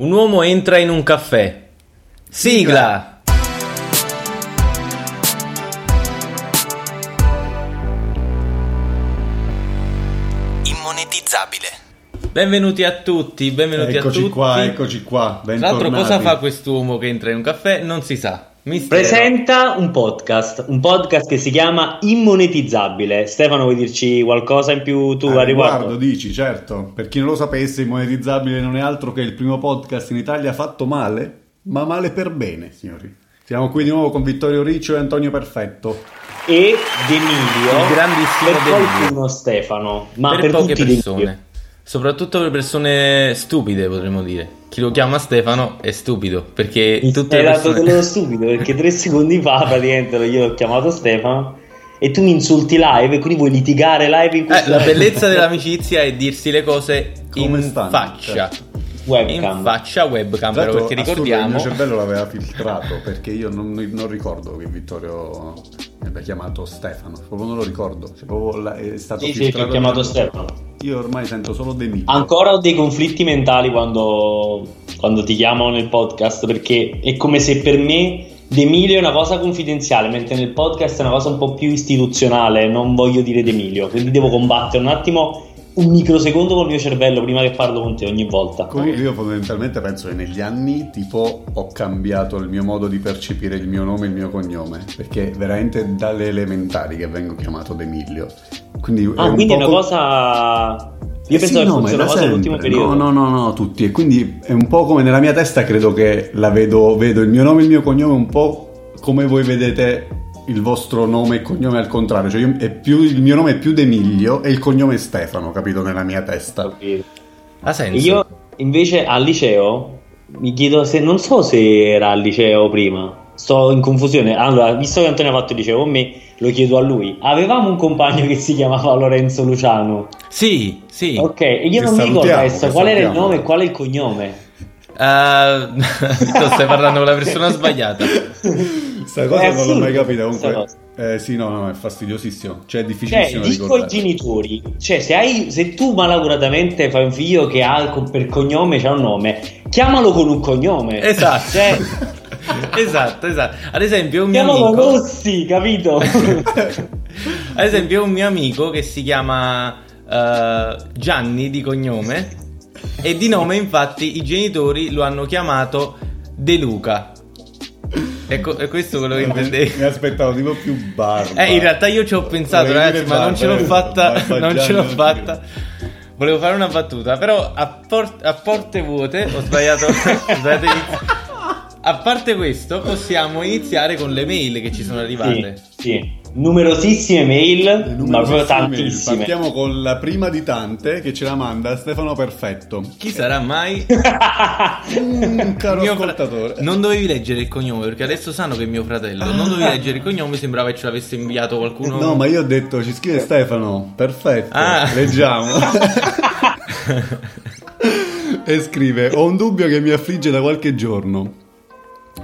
Un uomo entra in un caffè. Sigla! Immonetizzabile. Benvenuti a tutti, benvenuti Eccoci a tutti. qua, eccoci qua. Tra l'altro, bentornati. cosa fa quest'uomo che entra in un caffè? Non si sa. Mistero. Presenta un podcast, un podcast che si chiama Immonetizzabile. Stefano, vuoi dirci qualcosa in più tu A a riguardo? riguardo dici, certo. Per chi non lo sapesse, Monetizzabile non è altro che il primo podcast in Italia fatto male, ma male per bene, signori. Siamo qui di nuovo con Vittorio Riccio e Antonio Perfetto. E D'Emilio, Il grandissimo per D'Emilio. qualcuno Stefano, ma per, per, poche tutti persone. D'Emilio. Soprattutto per persone stupide, potremmo dire. Chi lo chiama Stefano è stupido, perché Mi tutte le dato persone... dello stupido perché tre secondi fa praticamente io l'ho chiamato Stefano e tu mi insulti live e quindi vuoi litigare live in Eh, questo la bellezza dell'amicizia è dirsi le cose Come in stanno, faccia. Webcam. In faccia webcam, però, perché ricordiamo... Il mio cervello l'aveva filtrato perché io non, non ricordo che Vittorio mi abbia chiamato Stefano. Proprio non lo ricordo. Cioè, proprio la- è stato Sì, sì, ti ho chiamato Stefano. Io ormai sento solo D'Emilio. Ancora ho dei conflitti mentali quando, quando ti chiamano nel podcast perché è come se per me D'Emilio è una cosa confidenziale, mentre nel podcast è una cosa un po' più istituzionale, non voglio dire D'Emilio, quindi devo combattere un attimo, un microsecondo col mio cervello prima che parlo con te ogni volta. Comunque io fondamentalmente penso che negli anni tipo ho cambiato il mio modo di percepire il mio nome e il mio cognome perché veramente dalle elementari che vengo chiamato D'Emilio quindi è Ah, un quindi è una poco- cosa... Io Eh sì, pensavo no, che fosse ma una cosa dell'ultimo periodo. no no no no tutti e quindi è un po' come nella mia testa credo che la vedo vedo il mio nome e il mio cognome un po' come voi vedete il vostro nome e cognome al contrario cioè io- è più, il mio nome è più D'Emilio e il cognome è Stefano capito nella mia testa. Ha senso. Io invece al liceo mi chiedo se non so se era al liceo prima. Sto in confusione. Allora, visto che Antonio ha fatto il liceo con me, lo chiedo a lui. Avevamo un compagno che si chiamava Lorenzo Luciano. Sì, sì. Ok, e io Che non mi ricordo adesso qual era il nome e qual è il cognome. Tu stai parlando con la persona sbagliata. Questa cosa È non l'ho mai capita comunque. Eh sì, no, no, è fastidiosissimo. Cioè, è Cioè, difficilissimo dico ai genitori, cioè se, hai, se tu malauguratamente fai un figlio che ha per cognome c'ha un nome, chiamalo con un cognome. Esatto. Cioè, esatto, esatto. Ad esempio, un mio chiamalo amico. Rossi, capito? Ad esempio, un mio amico che si chiama eh, Gianni di cognome. E di nome, infatti, i genitori lo hanno chiamato De Luca. Ecco, è questo quello che intendevi. Mi aspettavo tipo più barba. Eh, in realtà io ci ho pensato, Volevi ragazzi, ma non ce l'ho fatta. Non ce l'ho fatta. Volevo fare una battuta, però a, por- a porte vuote ho sbagliato. A parte questo, possiamo iniziare con le mail che ci sono Sì, arrivate. sì. Numerosissime mail, Le ma proprio numerosissime tantissime. mail. Partiamo con la prima di tante che ce la manda Stefano Perfetto. Chi sarà mai? Un caro Mio fra- ascoltatore. Non dovevi leggere il cognome perché adesso sanno che è mio fratello. Non dovevi leggere il cognome, sembrava che ce l'avesse inviato qualcuno. No, ma io ho detto, ci scrive Stefano, perfetto, Ah. leggiamo. e scrive, ho un dubbio che mi affligge da qualche giorno.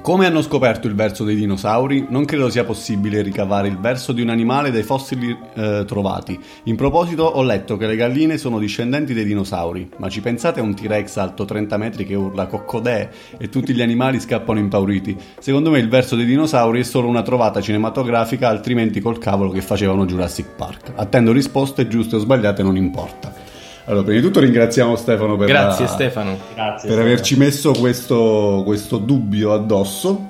Come hanno scoperto il verso dei dinosauri? Non credo sia possibile ricavare il verso di un animale dai fossili eh, trovati. In proposito ho letto che le galline sono discendenti dei dinosauri, ma ci pensate a un T-Rex alto 30 metri che urla coccodè e tutti gli animali scappano impauriti? Secondo me il verso dei dinosauri è solo una trovata cinematografica, altrimenti col cavolo che facevano Jurassic Park. Attendo risposte giuste o sbagliate, non importa. Allora, prima di tutto ringraziamo Stefano per Grazie la- Stefano. Grazie. per averci messo questo, questo dubbio addosso.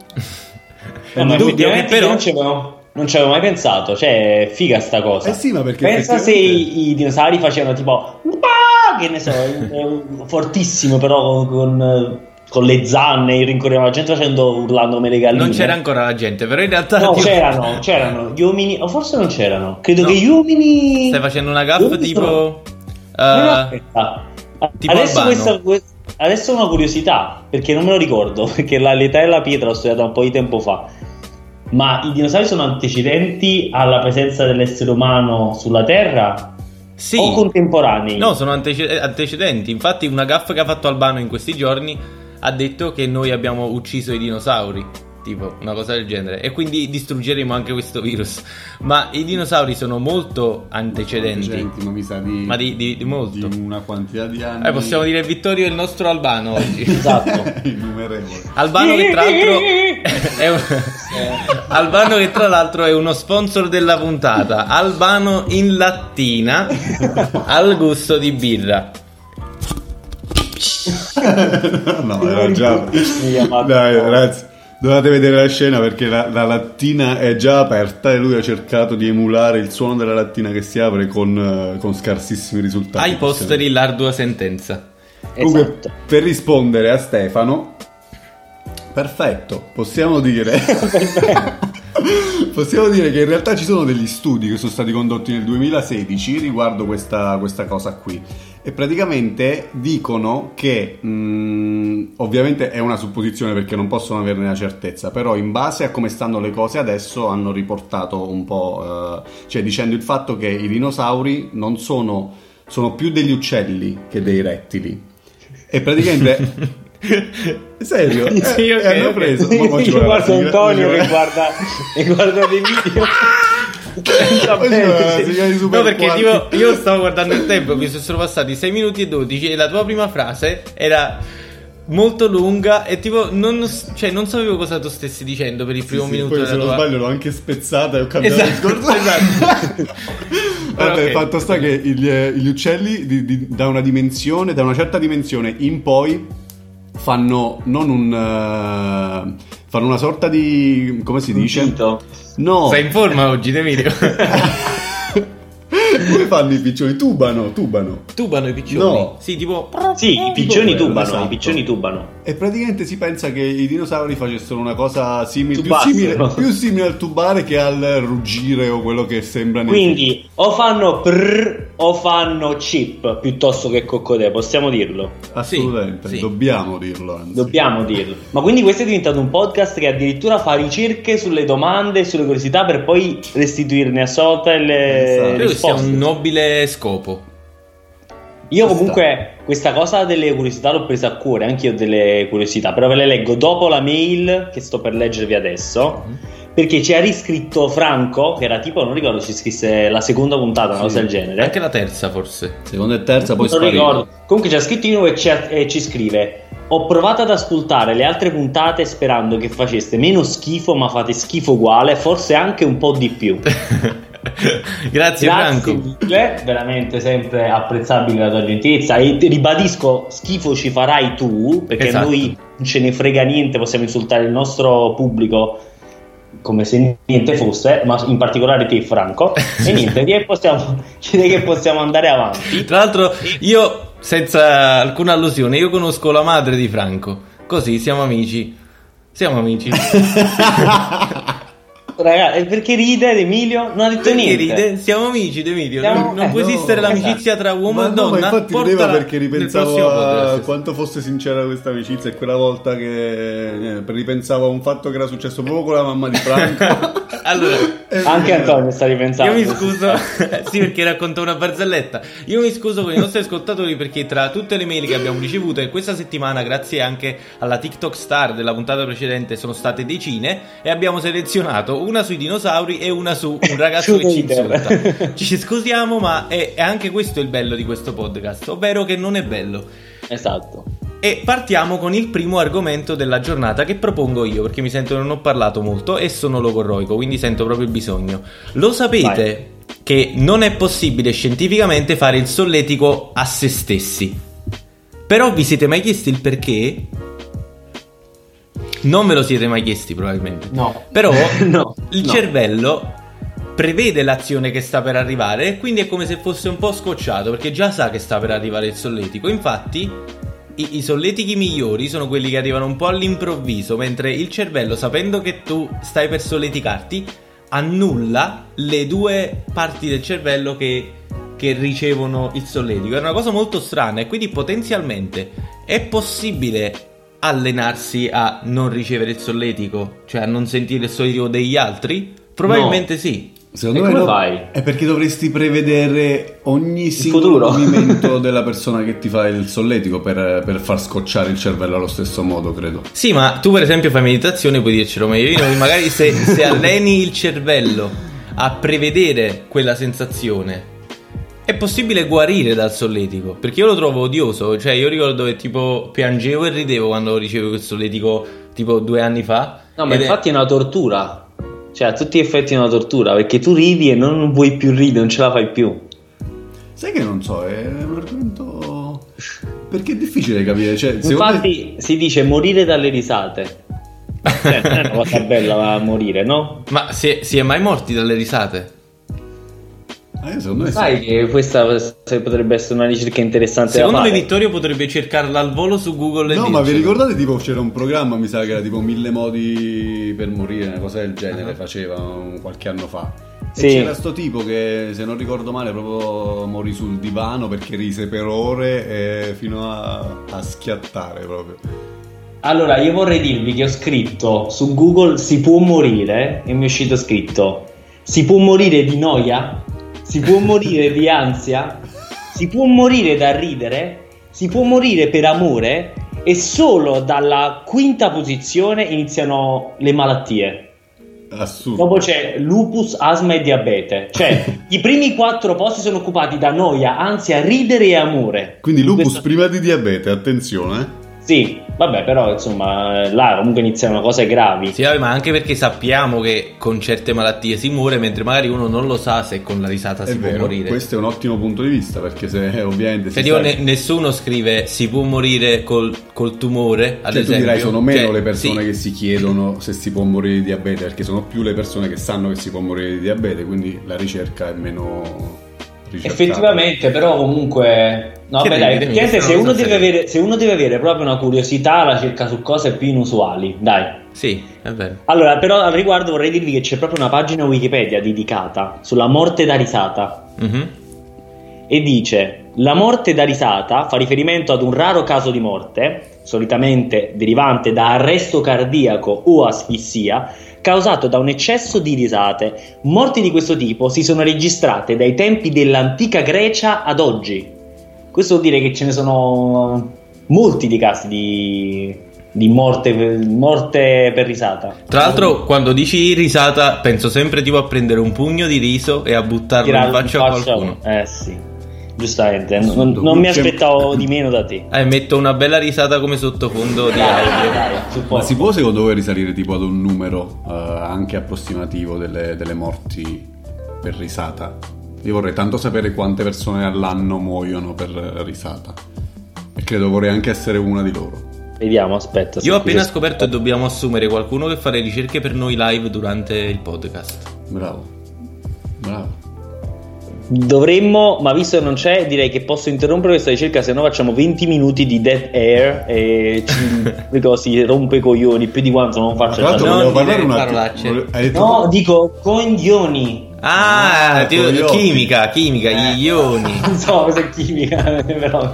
No, ma dubbio però- non ci avevo, non ci avevo mai pensato. Cioè, figa sta cosa. Eh sì, ma perché Pensa se i, i dinosauri facevano tipo. Che ne so, fortissimo, però con, con, con le zanne, rincorrevano la gente facendo urlando come le galline. Non c'era ancora la gente, però in realtà. No, tipo- c'erano, c'erano gli uomini, o forse non c'erano. Credo No. che gli uomini. Stai facendo una gaffa tipo. sono- eh, No, no, Adesso questa, que- adesso una curiosità, perché non me lo ricordo, perché la- l'età della pietra l'ho studiata un po' di tempo fa. Ma i dinosauri sono antecedenti alla presenza dell'essere umano sulla Terra Sì. o contemporanei? No, sono antece- antecedenti. Infatti, una gaffa che ha fatto Albano in questi giorni ha detto che noi abbiamo ucciso i dinosauri. Tipo, una cosa del genere. E quindi distruggeremo anche questo virus. Ma i dinosauri sono molto antecedenti. Gente, ma mi sa di, Ma di, di- di molto. di una quantità di anni. Eh, possiamo dire Vittorio è il nostro Albano oggi. Esatto. innumerevole. Albano che tra l'altro è un... Albano che tra l'altro è uno sponsor della puntata. Albano in lattina al gusto di birra. no, era già. Dai, ragazzi. Dovete vedere la scena perché la, la lattina è già aperta e lui ha cercato di emulare il suono della lattina che si apre con, eh, con scarsissimi risultati. Ai posteri l'ardua sentenza. Comunque, Esatto. per rispondere a Stefano, perfetto, possiamo dire. possiamo dire che in realtà ci sono degli studi che sono stati condotti nel 2016 riguardo questa, questa cosa qui. E praticamente dicono che, mh, ovviamente è una supposizione perché non possono averne la certezza, però in base a come stanno le cose adesso hanno riportato un po', eh, cioè dicendo il fatto che i dinosauri non sono, sono più degli uccelli che dei rettili. E praticamente... Serio? Eh, Sì, ok, e hanno preso... Ci Io guardo Antonio che guarda, che guarda dei video. No, perché tipo, io stavo guardando il tempo, mi sono passati 6 minuti e 12 e la tua prima frase era molto lunga e tipo non, cioè, non sapevo cosa tu stessi dicendo per il primo Sì, minuto poi della se non tua... sbaglio l'ho anche spezzata e ho cambiato Esatto, il discorso. esatto. Vabbè, Ok. il fatto sta che gli, gli uccelli di- di- da una dimensione, da una certa dimensione in poi fanno non un eh, fanno una sorta di come si dice? Dito. No. Sei in forma oggi, Emilio? Come fanno i piccioni? Tubano, tubano. Tubano i piccioni? No. Sì, tipo... Sì, i piccioni quello, tubano, esatto. i piccioni tubano. E praticamente si pensa che i dinosauri facessero una cosa simile, più simile, più simile al tubare che al ruggire o quello che sembra nei Quindi o fanno prr o fanno chip piuttosto che coccodè, possiamo dirlo. Assolutamente, Sì, sì. dobbiamo dirlo anzi. Dobbiamo dirlo. Ma quindi questo è diventato un podcast che addirittura fa ricerche sulle domande e sulle curiosità per poi restituirne a sua volta le Esatto. Credo che sia risposte. un nobile scopo. Io comunque questa cosa delle curiosità l'ho presa a cuore, anche io ho delle curiosità, però ve le leggo dopo la mail che sto per leggervi adesso, perché ci ha riscritto Franco, che era tipo, non ricordo, ci scrisse la seconda puntata, una Sì. cosa del genere. Anche la terza, forse. Seconda e terza poi non ricordo. Comunque ci ha scritto di nuovo e ci, ha- e ci scrive: Ho provato ad ascoltare le altre puntate sperando che faceste meno schifo, ma fate schifo uguale, forse anche un po' di più. Grazie, Franco. mille, veramente sempre apprezzabile la tua gentilezza. E ribadisco: schifo ci farai tu, perché Esatto. noi non ce ne frega niente, possiamo insultare il nostro pubblico come se niente fosse, ma in particolare te, Franco. E niente, direi che possiamo, direi che possiamo andare avanti. Tra l'altro, io, senza alcuna allusione, io conosco la madre di Franco. Così siamo amici. Siamo amici. Ragazzi, perché ride Emilio? Non ha detto Perché niente. ride? Siamo amici, Emilio. Siamo- Non, non eh, può no, esistere l'amicizia tra uomo Ma e no, donna. ma infatti rideva perché ripensavo a quanto fosse sincera questa amicizia e quella volta che eh, ripensavo a un fatto che era successo proprio con la mamma di Franco. Allora, E- Anche Antonio sta ripensando. Io mi scuso, sì, perché racconto una barzelletta. Io mi scuso con i nostri ascoltatori perché tra tutte le mail che abbiamo ricevuto, e questa settimana, grazie anche alla TikTok star della puntata precedente, sono state decine, e abbiamo selezionato una sui dinosauri e una su un ragazzo che ci insulta. Ci scusiamo, ma è, è anche questo il bello di questo podcast, ovvero che non è bello. Esatto. E partiamo con il primo argomento della giornata che propongo io, perché mi sento che non ho parlato molto e sono logorroico, quindi sento proprio il bisogno. Lo sapete che non è possibile scientificamente fare il solletico a se stessi. Però vi siete mai chiesti il perché? Non ve lo siete mai chiesti probabilmente. No. Però No, il no. cervello prevede l'azione che sta per arrivare e quindi è come se fosse un po' scocciato perché già sa che sta per arrivare il solletico. Infatti i, i solletichi migliori sono quelli che arrivano un po' all'improvviso, mentre il cervello, sapendo che tu stai per solleticarti, annulla le due parti del cervello che, che che ricevono il solletico. È una cosa molto strana e quindi potenzialmente è possibile allenarsi a non ricevere il solletico, cioè a non sentire il solletico degli altri? Probabilmente sì. Secondo E me come no- fai? è perché dovresti prevedere ogni singolo movimento della persona che ti fa il solletico per, per far scocciare il cervello allo stesso modo, credo. Sì, ma tu per esempio fai meditazione, puoi dircelo meglio magari se, se alleni il cervello a prevedere quella sensazione, è possibile guarire dal solletico, perché io lo trovo odioso, cioè io ricordo che tipo piangevo e ridevo quando ricevevo quel solletico tipo due anni fa. No, ma ed è- infatti è una tortura. Cioè, a tutti gli effetti è una tortura perché tu ridi e non vuoi più ridere, non ce la fai più. Sai che non so, è un argomento... Perché è difficile capire, cioè, Infatti si dice morire dalle risate. Cioè, non è una cosa bella morire, no? Ma si è, si è mai morti dalle risate? Eh, secondo me sì. Sai che questa potrebbe essere una ricerca interessante Secondo da me. Vittorio potrebbe cercarla al volo su Google e No, ma vi ricordate tipo c'era un programma, mi sa che era tipo mille modi per morire, una cosa del genere, faceva un- qualche anno fa. Sì. E c'era sto tipo che, se non ricordo male, proprio morì sul divano perché rise per ore e fino a, a schiattare proprio. Allora, io vorrei dirvi che ho scritto su Google si può morire e mi è uscito scritto si può morire di noia, si può morire di ansia, si può morire da ridere, si può morire per amore e solo dalla quinta posizione iniziano le malattie. Assurdo. Dopo c'è lupus, asma e diabete. Cioè, i primi quattro posti sono occupati da noia, ansia, ridere e amore. Quindi lupus Questo- prima di diabete, attenzione. Sì, vabbè, però insomma, là comunque iniziano cose gravi. Sì, vabbè, ma anche perché sappiamo che con certe malattie si muore, mentre magari uno non lo sa se con la risata È si può vero, morire. questo è un ottimo punto di vista perché se eh, ovviamente Cioè, si tipo, sa- ne- nessuno scrive si può morire col, col tumore, ad Cioè, tu esempio. dirai sono meno Cioè, le persone sì. che si chiedono se si può morire di diabete, perché sono più le persone che sanno che si può morire di diabete, quindi la ricerca è meno ricercata. Effettivamente, però comunque... No, beh, dai, effettivamente se uno, deve avere, se uno deve avere proprio una curiosità, la cerca su cose più inusuali. Dai. Sì, è vero. Allora, però al riguardo vorrei dirvi che c'è proprio una pagina Wikipedia dedicata sulla morte da risata. Mhm. e dice la morte da risata fa riferimento ad un raro caso di morte, solitamente derivante da arresto cardiaco o asfissia, causato da un eccesso di risate. Morti di questo tipo si sono registrate dai tempi dell'antica Grecia ad oggi. Questo vuol dire che ce ne sono molti di casi di, di morte, morte per risata. Tra l'altro, quando dici risata, penso sempre tipo a prendere un pugno di riso e a buttarlo in Tirarlo in faccia a qualcuno. Eh sì, giustamente. Non, non mi aspettavo di meno da te. Eh, metto una bella risata come sottofondo di Dai, audio. dai, Ma supporto. si può secondo voi risalire tipo ad un numero eh, anche approssimativo delle, delle morti per risata? Io vorrei tanto sapere quante persone all'anno muoiono per risata. E credo vorrei anche essere una di loro. Vediamo, aspetta. Io ho appena c'è- scoperto che dobbiamo assumere qualcuno che fa le ricerche per noi live durante il podcast. Bravo. Bravo. Dovremmo, ma visto che non c'è, direi che posso interrompere questa ricerca, se no facciamo 20 minuti di dead air e ci dico, si rompe i coglioni più di quanto non faccio Tra l'altro volevo parlare un dire attimo. parolacce. No, dico coglioni. Ah, Ah, chimica, chimica, gli ioni. Non so cosa è chimica, però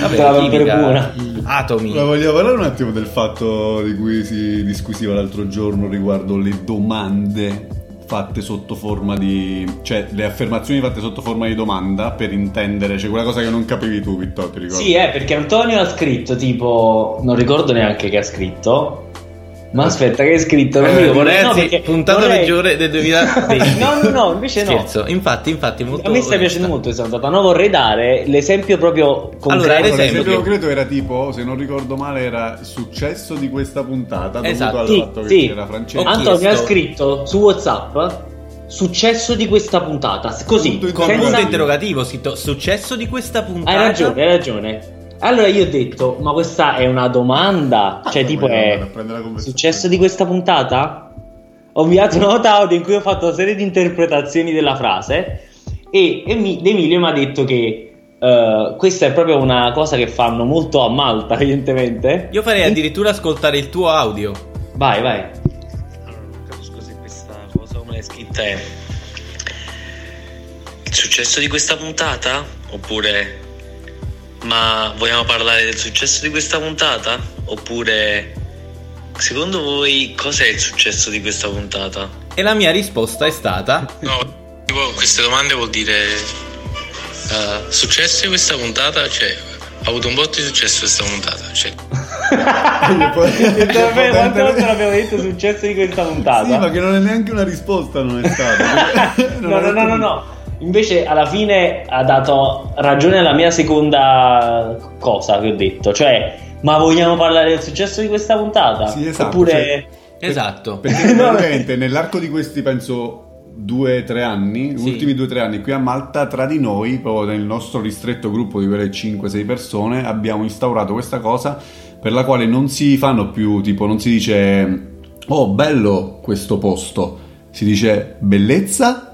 Vabbè, chimica, buona. Atomi. Ma voglio parlare un attimo del fatto di cui si discutiva l'altro giorno riguardo le domande fatte sotto forma di... cioè le affermazioni fatte sotto forma di domanda per intendere, cioè quella cosa che non capivi tu Vittorio, ti ricordi? Sì, eh, perché Antonio ha scritto tipo, non ricordo neanche che ha scritto. Ma aspetta, che hai scritto? Non Eh, dico, vorrei- no, ragazzi, puntata vorrei- peggiore del 2020. no, no, no, invece no. Scherzo, infatti, infatti, molto A me sta piacendo molto questa puntata. No, vorrei dare l'esempio proprio concreto. Allora, Allora, l'esempio concreto era tipo, se non ricordo male, era successo di questa puntata Esatto. dovuto al Sì, fatto che sì. c'era Francesco. Antonio chiesto- ha scritto su WhatsApp successo di questa puntata. Così, Punto Con senza- punto interrogativo, scritto successo di questa puntata. Hai ragione, hai ragione. Allora io ho detto, ma questa è una domanda? Cioè, tipo è successo di questa puntata? Ho inviato una nota audio in cui ho fatto una serie di interpretazioni della frase e Emi- Emilio mi ha detto che eh, questa è proprio una cosa che fanno molto a Malta, evidentemente. Io farei addirittura ascoltare il tuo audio. Vai, vai. Allora, non capisco se questa cosa come è scritta è il successo di questa puntata? Oppure ma vogliamo parlare del successo di questa puntata? Oppure secondo voi cos'è il successo di questa puntata? E la mia risposta è stata No, tipo, queste domande vuol dire uh, successo di questa puntata? Cioè, ha avuto un botto di successo questa puntata? Cioè, Quante volte l'abbiamo detto il successo di questa puntata? Sì, ma che non è neanche una risposta, non è stata. No, no, no, no, no. Invece alla fine ha dato ragione alla mia seconda cosa che ho detto, cioè ma vogliamo parlare del successo di questa puntata? Sì, esatto, Oppure esatto. Perché praticamente nell'arco di questi, penso, due o tre anni, Sì. gli ultimi due o tre anni qui a Malta, tra di noi, proprio nel nostro ristretto gruppo di quelle 5-6 persone, abbiamo instaurato questa cosa per la quale non si fanno più, tipo, non si dice, oh, bello questo posto, si dice bellezza.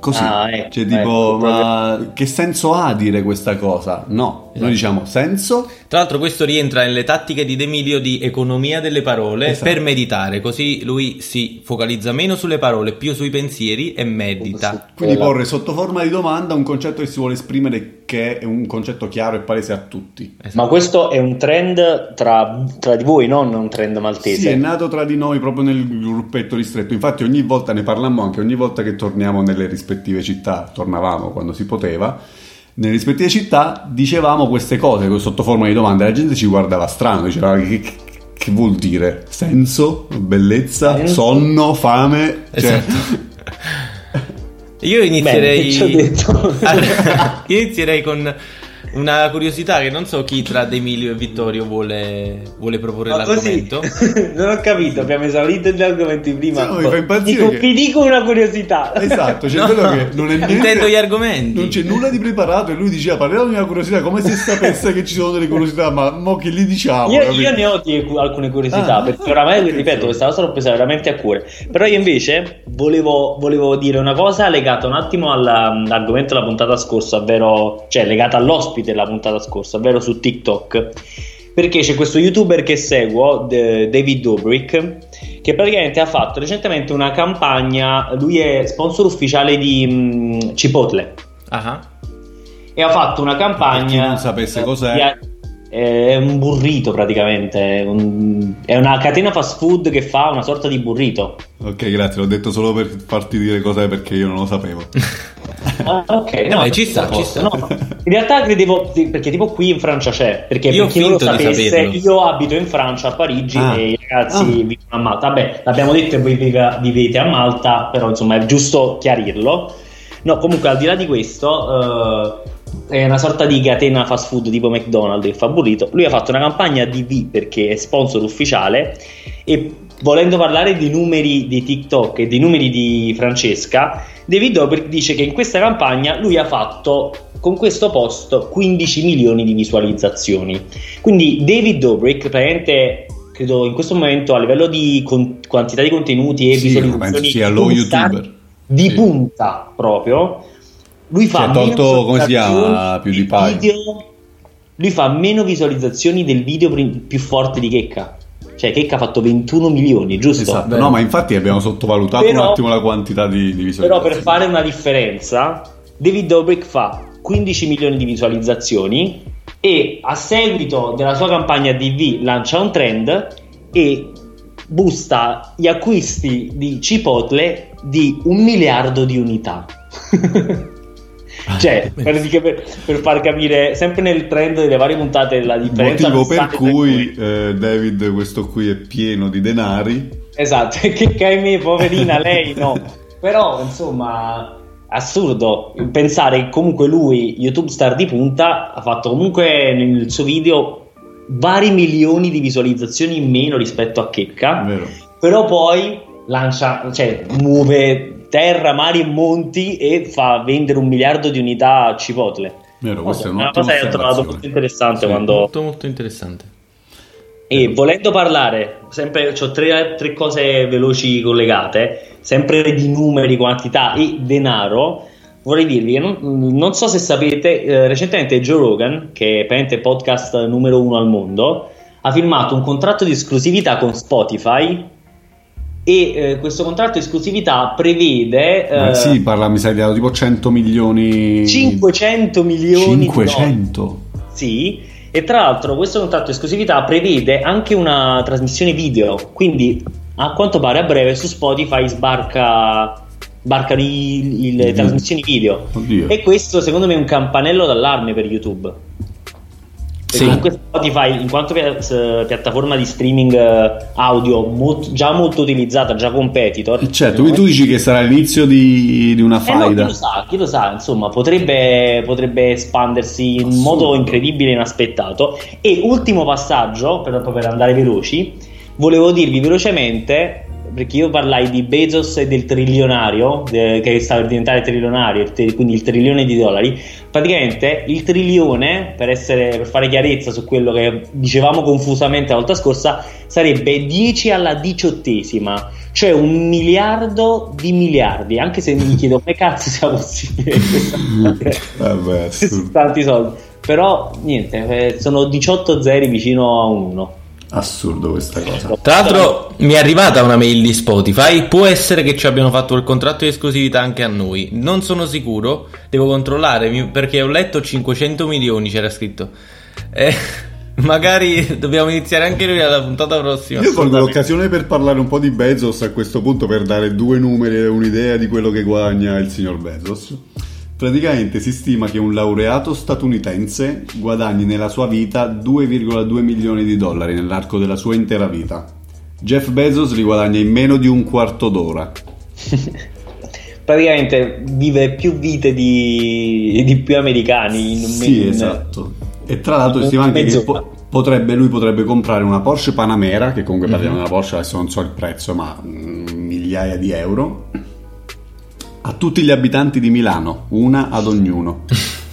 Così, Ah, ecco, cioè tipo, ecco, proprio- ma che senso ha dire questa cosa? No, Esatto. noi diciamo senso, Tra l'altro questo rientra nelle tattiche di De Emilio di economia delle parole Esatto. per meditare, così lui si focalizza meno sulle parole, più sui pensieri e medita. Quindi Quella- porre sotto forma di domanda un concetto che si vuole esprimere che è un concetto chiaro e palese a tutti. Ma questo è un trend tra, tra di voi, non un trend maltese. Sì, è nato tra di noi proprio nel gruppetto ristretto. Infatti ogni volta ne parlammo anche ogni volta che torniamo nelle rispettive città, tornavamo quando si poteva. Nelle rispettive città dicevamo queste cose sotto forma di domande, la gente ci guardava strano, diceva che, che- che vuol dire? Senso, bellezza, Senso. sonno, fame? Cioè, Esatto. Io inizierei. Bene. Io inizierei con una curiosità che non so chi tra De Emilio e Vittorio vuole, vuole proporre Ma così l'argomento. non ho capito, abbiamo esaurito gli argomenti prima. Sì, no, mi fa dico, che- Vi dico una curiosità. Esatto, c'è No, quello che non è niente... intendo gli argomenti. Non c'è nulla di preparato e lui diceva parliamo di una curiosità come se sapesse che ci sono delle curiosità, ma mo che gli diciamo? Io, io ne ho di alcune curiosità, Ah, perché oramai, che ripeto, so. questa cosa l'ho presa veramente a cuore. Però io invece volevo, volevo dire una cosa legata un attimo alla- all'argomento della puntata scorsa, ovvero, cioè legata all'ospite della puntata scorsa, ovvero su TikTok. Perché c'è questo youtuber che seguo, David Dobrik, che praticamente ha fatto recentemente una campagna, lui è sponsor ufficiale di mm, Chipotle Ah, Eh, e ha fatto una campagna. Per chi non sapesse eh, cos'è. di- È un burrito praticamente. un- È una catena fast food che fa una sorta di burrito. Ok, grazie, l'ho detto solo per farti dire cos'è perché io non lo sapevo. Ah, ok, No, no, ci sta, ci sta. no. In realtà credevo perché tipo qui in Francia c'è. Perché Io per chi non lo di sapesse, io abito in Francia a Parigi Ah. e i ragazzi Ah. vivono a Malta. Vabbè, l'abbiamo detto voi vive- vivete a Malta, però insomma è giusto chiarirlo. No, comunque al di là di questo, eh, è una sorta di catena fast food tipo McDonald's che fa burrito. Lui ha fatto una campagna DV perché è sponsor ufficiale e volendo parlare di numeri di TikTok e dei numeri di Francesca, David Dobrik dice che in questa campagna lui ha fatto con questo post 15 milioni di visualizzazioni. Quindi David Dobrik praticamente credo in questo momento a livello di con- quantità di contenuti e Sì, visualizzazioni sia lo punta- youtuber. di Sì. punta proprio lui fa Si è tolto, meno come si chiama, visualizzazioni PewDiePie. del video- lui fa meno visualizzazioni del video più forte di Checca cioè Checca ha fatto 21 milioni giusto? Esatto, no, ma infatti abbiamo sottovalutato Però- un attimo la quantità di, di visualizzazioni. Però per fare una differenza, David Dobrik fa 15 milioni di visualizzazioni e a seguito della sua campagna DV lancia un trend e busta gli acquisti di Chipotle di un miliardo di unità. cioè, per, per- far capire, sempre nel trend delle varie puntate, la differenza. Motivo per cui eh, David, questo qui, è pieno di denari. Esatto, che Kaimi, poverina, lei no. Però, insomma, assurdo pensare che comunque lui, YouTube star di punta, ha fatto comunque nel suo video vari milioni di visualizzazioni in meno rispetto a Checca. Vero. Però poi lancia, cioè, muove terra, mari e monti e fa vendere un miliardo di unità a Cipotle. Vero, questa è una cosa che ho trovato molto interessante Sì, quando molto molto interessante. e volendo parlare, sempre ho tre, tre cose veloci collegate, sempre di numeri, quantità e denaro. Vorrei dirvi che non, non so se sapete, eh, recentemente Joe Rogan, che è praticamente il podcast numero uno al mondo, ha firmato un contratto di esclusività con Spotify e eh, questo contratto di esclusività prevede Eh, sì, parla, mi sa di tipo 100 milioni. 500 milioni di dollari. 500. Sì, e tra l'altro questo contratto di esclusività prevede anche una trasmissione video, quindi a quanto pare a breve su Spotify sbarca, i- le trasmissioni video. Oddio. E questo secondo me è un campanello d'allarme per YouTube. Sì. comunque Spotify, in quanto piattaforma di streaming eh, audio molto- già molto utilizzata, già competitor, Eh, Certo, quindi tu dici che sarà l'inizio di, di una eh no, chi faida. lo sa, chi lo sa, insomma, potrebbe, potrebbe espandersi in Assurdo. modo incredibile e inaspettato. E ultimo passaggio, per, per andare veloci, volevo dirvi velocemente, perché io parlai di Bezos e del trilionario, eh, che sta per diventare trilionario, il tri- quindi il trilione di dollari. Praticamente il trilione, per, essere, per fare chiarezza su quello che dicevamo confusamente la volta scorsa, sarebbe 10 alla diciottesima, cioè un miliardo di miliardi. Anche se mi chiedo come cazzo sia possibile Vabbè, tanti soldi. Però niente, eh, sono 18 zeri vicino a un 1. Assurdo questa cosa. Tra l'altro mi è arrivata una mail di Spotify, può essere che ci abbiano fatto il contratto di esclusività anche a noi, non sono sicuro, devo controllare perché ho letto 500 milioni c'era scritto. Eh, magari dobbiamo iniziare anche noi alla puntata prossima. Io colgo l'occasione per parlare un po' di Bezos a questo punto per dare due numeri e un'idea di quello che guadagna il signor Bezos. Praticamente si stima che un laureato statunitense guadagni nella sua vita 2,2 milioni di dollari nell'arco della sua intera vita. Jeff Bezos li guadagna in meno di un quarto d'ora. Praticamente vive più vite di, di più americani in un Sì, in- esatto. E tra l'altro stima anche che po- potrebbe, lui potrebbe comprare una Porsche Panamera, che comunque Mhm. parliamo di una Porsche, adesso non so il prezzo, ma mm, migliaia di euro, a tutti gli abitanti di Milano, una ad ognuno.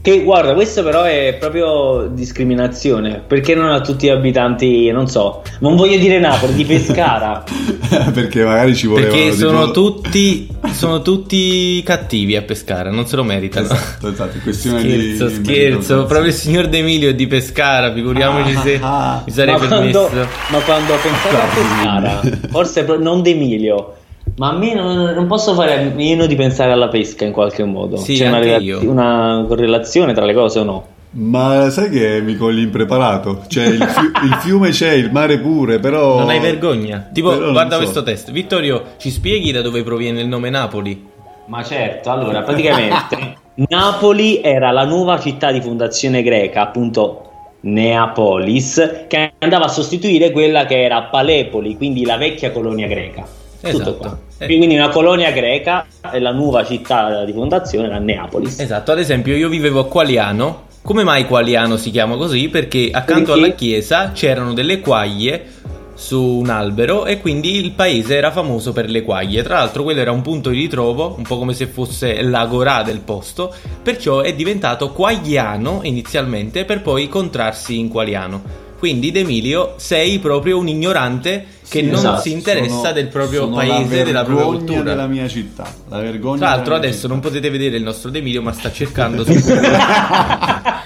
Che guarda, questo però è proprio discriminazione. Perché non a tutti gli abitanti, non so, non voglio dire Napoli, di Pescara. Perché magari ci voleva Perché sono tutti, sono tutti cattivi a pescare, non se lo meritano. Esatto, esatto, è questione di- Scherzo, di scherzo, proprio il signor De Emilio è di Pescara, figuriamoci Ah, se ah, mi sarei ma, quando, permesso. ma quando ho pensato a Pescara, forse non D'Emilio, ma a me non, non posso fare a meno di pensare alla pesca in qualche modo. Sì, C'è una, rela- una correlazione tra le cose o no? Ma sai che mi cogli impreparato? Cioè il, fi- il fiume c'è, il mare pure, però... Non hai vergogna? Tipo, guarda so. questo test. Vittorio, ci spieghi da dove proviene il nome Napoli? Ma certo, allora praticamente Napoli era la nuova città di fondazione greca, appunto Neapolis, che andava a sostituire quella che era Palepoli, quindi la vecchia colonia greca. Tutto Esatto. qua. Quindi una colonia greca e la nuova città di fondazione era Neapolis. Esatto, ad esempio io vivevo a Qualiano. Come mai Qualiano si chiama così? Perché accanto Perché? alla chiesa c'erano delle quaglie su un albero e quindi il paese era famoso per le quaglie. Tra l'altro quello era un punto di ritrovo, un po' come se fosse l'agorà del posto, perciò è diventato Quagliano inizialmente per poi contrarsi in Qualiano. Quindi D'Emilio sei proprio un ignorante che Sì, non esatto, si interessa sono- del proprio paese, la della propria vergogna cultura. della mia città. La vergogna Tra l'altro adesso città. non potete vedere il nostro D'Emilio ma sta cercando su Cosa-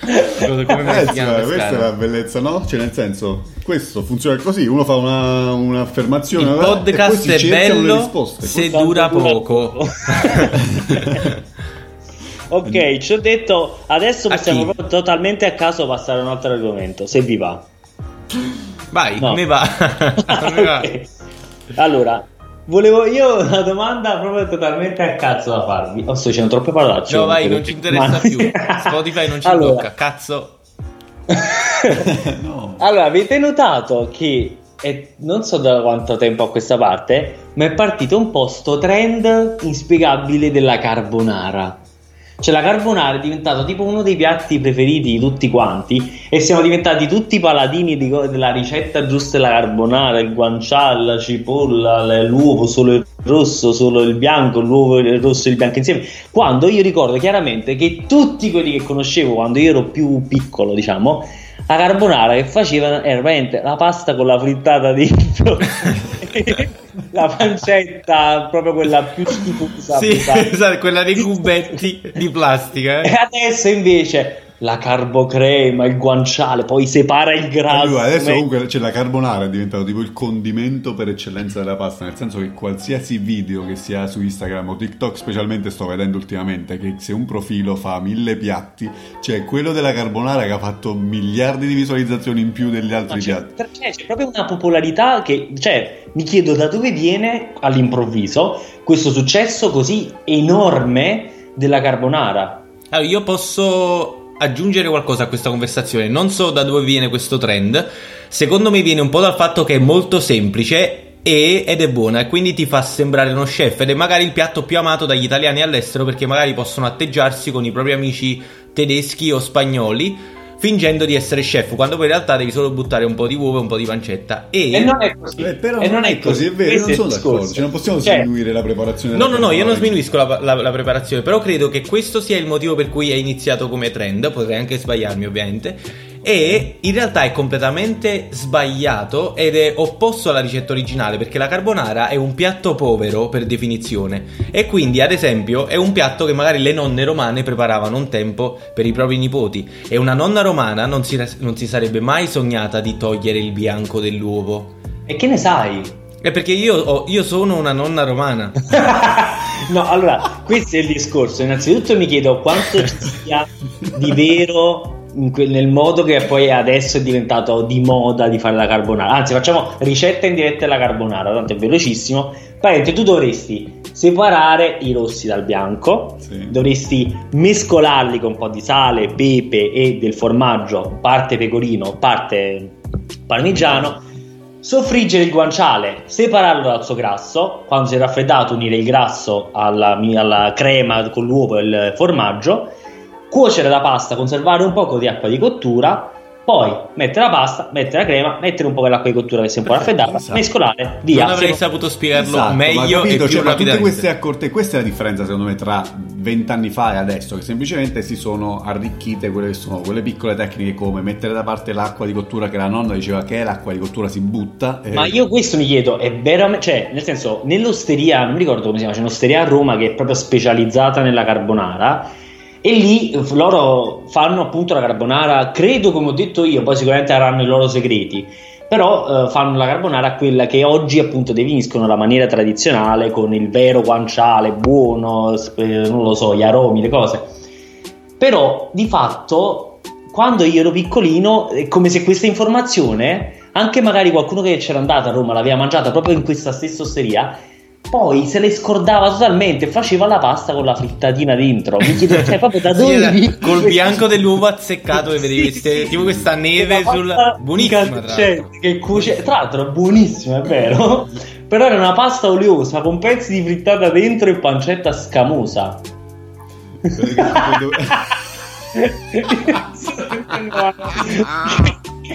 come Eh, chiama sì, questa è la bellezza, no? Cioè, nel senso, questo funziona così: uno fa una, un'affermazione, Il eh, e poi podcast si è bello se dura poco. ok, ci ho detto, adesso possiamo totalmente a caso passare a un altro argomento, se vi va. Vai, No. me va. Me va. Ok. Allora, volevo io una domanda proprio totalmente a cazzo da farvi. Oh, sto dicendo troppe parolacce. No, vai, non ci interessa ma- più. Spotify non ci Allora. blocca. Cazzo. No. Allora, avete notato che è- non so da quanto tempo a questa parte, ma è partito un po' sto trend inspiegabile della carbonara. Cioè, la carbonara è diventato tipo uno dei piatti preferiti di tutti quanti. E siamo diventati tutti paladini di della ricetta giusta della carbonara: il guanciale, la cipolla, l'uovo, solo il rosso, solo il bianco, l'uovo, il rosso e il bianco insieme. Quando io ricordo chiaramente che tutti quelli che conoscevo quando io ero più piccolo, diciamo, la carbonara che facevano era veramente la pasta con la frittata dentro. la pancetta, proprio quella più schifosa. Sì, esatto, quella dei cubetti di plastica. E eh. adesso invece la carbocrema, il guanciale, poi separa il grasso. Allora, adesso come- comunque c'è la carbonara, è diventato tipo il condimento per eccellenza della pasta, nel senso che qualsiasi video che sia su Instagram o TikTok, specialmente sto vedendo ultimamente, che se un profilo fa mille piatti, c'è quello della carbonara che ha fatto miliardi di visualizzazioni in più degli altri Ma c'è, piatti. cioè, c'è proprio una popolarità che, cioè, mi chiedo da dove viene all'improvviso questo successo così enorme della carbonara. Allora, io posso aggiungere qualcosa a questa conversazione. Non so da dove viene questo trend. Secondo me viene un po' dal fatto che è molto semplice e- ed è buona e quindi ti fa sembrare uno chef ed è magari il piatto più amato dagli italiani all'estero perché magari possono atteggiarsi con i propri amici tedeschi o spagnoli fingendo di essere chef quando poi in realtà devi solo buttare un po' di uovo e un po' di pancetta e, E non è così. Eh, però e non è così, è vero, non sono d'accordo, cioè, non possiamo Cioè, sminuire la preparazione No, no, no, io non sminuisco la, la- la preparazione, però credo che questo sia il motivo per cui è iniziato come trend, potrei anche sbagliarmi ovviamente, e in realtà è completamente sbagliato ed è opposto alla ricetta originale, perché la carbonara è un piatto povero per definizione, e quindi ad esempio è un piatto che magari le nonne romane preparavano un tempo per i propri nipoti, e una nonna romana non si, non si sarebbe mai sognata di togliere il bianco dell'uovo. E che ne sai? È perché io, ho- io sono una nonna romana. no, allora, questo è il discorso. Innanzitutto mi chiedo quanto ci sia di vero in que- nel modo che poi adesso è diventato di moda di fare la carbonara. Anzi, facciamo ricetta in diretta della carbonara, tanto è velocissimo. Praticamente tu dovresti separare i rossi dal bianco, Sì. dovresti mescolarli con un po' di sale, pepe e del formaggio, parte pecorino, parte parmigiano. Soffriggere il guanciale, separarlo dal suo grasso, quando si è raffreddato unire il grasso alla, alla crema con l'uovo e il formaggio, cuocere la pasta, conservare un poco di acqua di cottura, poi mettere la pasta, mettere la crema, mettere un po' dell'acqua di cottura che si è un po' raffreddata, esatto. mescolare, via. non avrei saputo spiegarlo Esatto, ma meglio capito, e più cioè, ma tutte rapidamente. queste accorte, questa è la differenza secondo me tra vent'anni fa e adesso, che semplicemente si sono arricchite quelle che sono quelle piccole tecniche come mettere da parte l'acqua di cottura che la nonna diceva che è l'acqua di cottura si butta. e- Ma io questo mi chiedo, è veramente, cioè, nel senso, nell'osteria, non mi ricordo come si chiama, c'è un'osteria a Roma che è proprio specializzata nella carbonara. E lì loro fanno appunto la carbonara, credo come ho detto io, poi sicuramente avranno i loro segreti. Però eh, fanno la carbonara quella che oggi appunto definiscono la maniera tradizionale con il vero guanciale buono, non lo so, gli aromi, le cose. Però di fatto quando io ero piccolino è come se questa informazione, anche magari qualcuno che c'era andato a Roma l'aveva mangiata proprio in questa stessa osteria, poi se le scordava totalmente, faceva la pasta con la frittatina dentro. Mi chiedo, cioè, proprio da Sì, dove vi- col bianco dell'uovo azzeccato e vedevi Sì, queste- sì. tipo questa neve sul buonissima tra l'altro. che cuoce tra l'altro è buonissima, è vero. Però era una pasta oliosa con pezzi di frittata dentro e pancetta scamosa.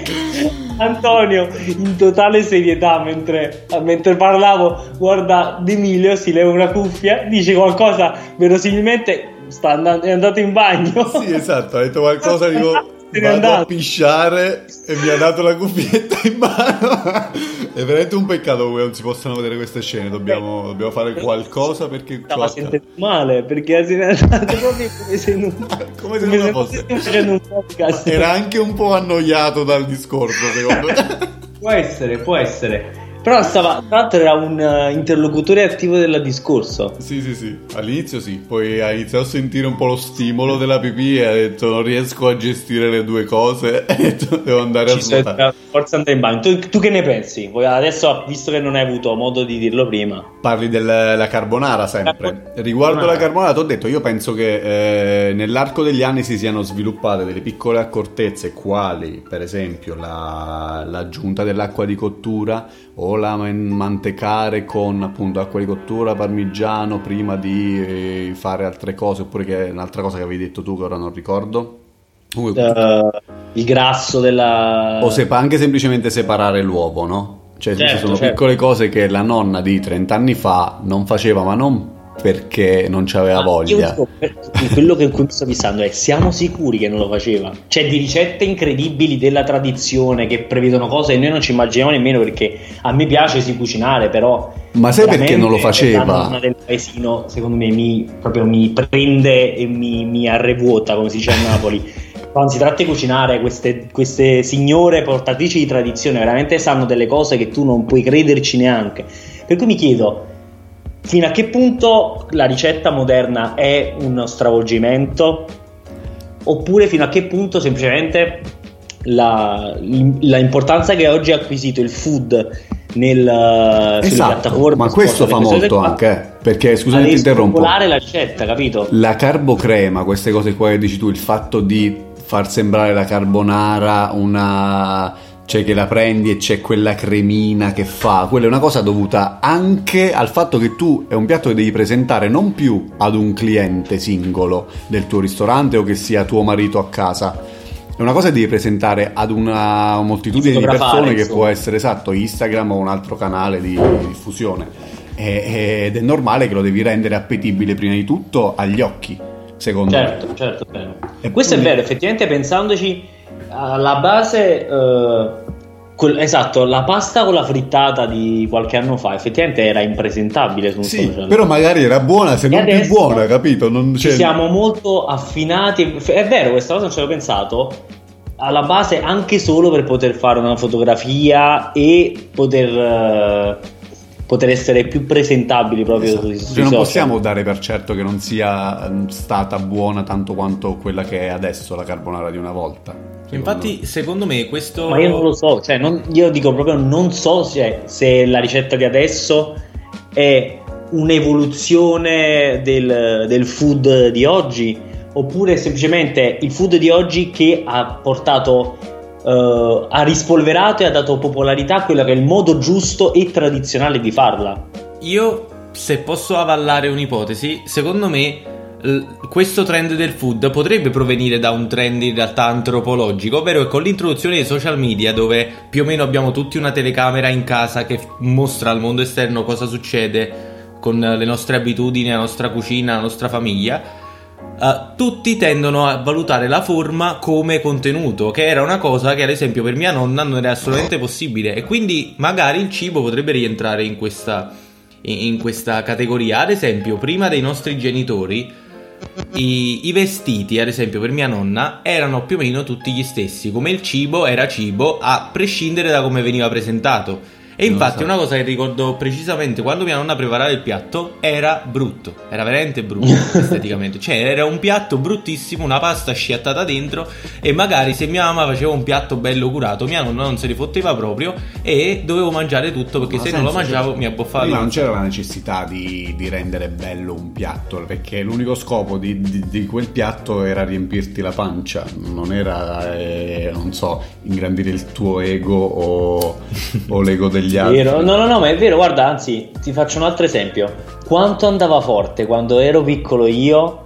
Antonio, in totale serietà, mentre, mentre parlavo, guarda D'Emilio, si leva una cuffia, dice qualcosa, verosimilmente sta andando, è andato in bagno. Sì, esatto, ha detto qualcosa, dico, Vado a andato. pisciare e mi ha dato la cuffietta in mano. È veramente un peccato che non si possano vedere queste scene, dobbiamo, dobbiamo fare qualcosa perché... Stava accade. sentendo male perché se n'è andato proprio come se non, Come se come se fosse. stessimo facendo un podcast. Era anche un po' annoiato dal discorso, secondo me. Può essere, può essere. Però stava, tra l'altro era un eh, interlocutore attivo del discorso. Sì, sì, sì, all'inizio sì, poi ha iniziato a sentire un po' lo stimolo della pipì e ha detto non riesco a gestire le due cose e devo andare a Ci sei- svuotare. forza andare in bagno. Tu, tu che ne pensi? Adesso, visto che non hai avuto modo di dirlo prima, Parli della carbonara sempre. Carbonara. Riguardo la carbonara, ti ho detto, io penso che eh, nell'arco degli anni si siano sviluppate delle piccole accortezze, quali per esempio la- l'aggiunta dell'acqua di cottura o la man- mantecare con appunto acqua di cottura, parmigiano prima di eh, fare altre cose, oppure che è un'altra cosa che avevi detto tu che ora non ricordo. Comunque, eh, il grasso della... o sepa- anche semplicemente separare l'uovo, no? Cioè, ci Certo, sono certo. piccole cose che la nonna di 30 anni fa non faceva, ma non perché non c'aveva Ma voglia. Io quello che cui mi sto fissando è siamo sicuri che non lo faceva? Cioè di ricette incredibili della tradizione che prevedono cose che noi non ci immaginiamo nemmeno perché a me piace sì cucinare però Ma sai perché non lo faceva? La nonna del paesino secondo me mi, proprio mi prende e mi, mi arrevuota come si dice a Napoli quando si tratta di cucinare, queste, queste signore portatrici di tradizione veramente sanno delle cose che tu non puoi crederci neanche. Per cui mi chiedo, fino a che punto la ricetta moderna è uno stravolgimento? Oppure fino a che punto semplicemente la, la importanza che oggi ha acquisito il food nel, esatto, ma questo fa molto anche eh, perché scusami ti interrompo la ricetta capito la carbocrema queste cose qua che dici tu il fatto di far sembrare la carbonara una cioè che la prendi e c'è quella cremina che fa, quella è una cosa dovuta anche al fatto che tu è un piatto che devi presentare non più ad un cliente singolo del tuo ristorante o che sia tuo marito a casa, è una cosa che devi presentare ad una moltitudine di persone che può essere esatto Instagram o un altro canale di, di diffusione. Ed è normale che lo devi rendere appetibile prima di tutto agli occhi secondo certo, me. Certo certo e questo quindi... è vero effettivamente pensandoci alla base eh, quel, esatto la pasta con la frittata di qualche anno fa effettivamente era impresentabile su un sì, social. però magari era buona se non più buona capito? Non c'è... siamo molto affinati. È vero questa cosa non ci avevo pensato. Alla base anche solo per poter fare una fotografia e poter, uh, poter essere più presentabili proprio esatto. sui, sui non social. possiamo dare per certo che non sia mm, stata buona tanto quanto quella che è adesso la carbonara di una volta infatti secondo me questo ma io non lo so cioè non, io dico proprio non so se, se la ricetta di adesso è un'evoluzione del, del food di oggi oppure semplicemente il food di oggi che ha portato, uh, ha rispolverato e ha dato popolarità a quello che è il modo giusto e tradizionale di farla. Io, se posso avallare un'ipotesi, secondo me questo trend del food potrebbe provenire da un trend in realtà antropologico, ovvero che con l'introduzione dei social media, dove più o meno abbiamo tutti una telecamera in casa che mostra al mondo esterno cosa succede con le nostre abitudini, la nostra cucina, la nostra famiglia, Uh, tutti tendono a valutare la forma come contenuto, che era una cosa che ad esempio per mia nonna non era assolutamente possibile e quindi magari il cibo potrebbe rientrare in questa, in questa categoria. Ad esempio, prima dei nostri genitori, i, i, vestiti, ad esempio per mia nonna, erano più o meno tutti gli stessi, come il cibo era cibo a prescindere da come veniva presentato. E infatti so. una cosa che ricordo precisamente quando mia nonna preparava il piatto era brutto, era veramente brutto esteticamente, cioè era un piatto bruttissimo, una pasta sciattata dentro e magari se mia mamma faceva un piatto bello curato mia nonna non se ne fotteva proprio e dovevo mangiare tutto perché Ma se non lo mangiavo mi abboffava. Prima non c'era la necessità di, di, rendere bello un piatto perché l'unico scopo di, di, di, quel piatto era riempirti la pancia, non era, eh, non so, ingrandire il tuo ego o, o l'ego degli degli altri. Vero. No, no, no, ma è vero, guarda, anzi, ti faccio un altro esempio. Quanto andava forte quando ero piccolo io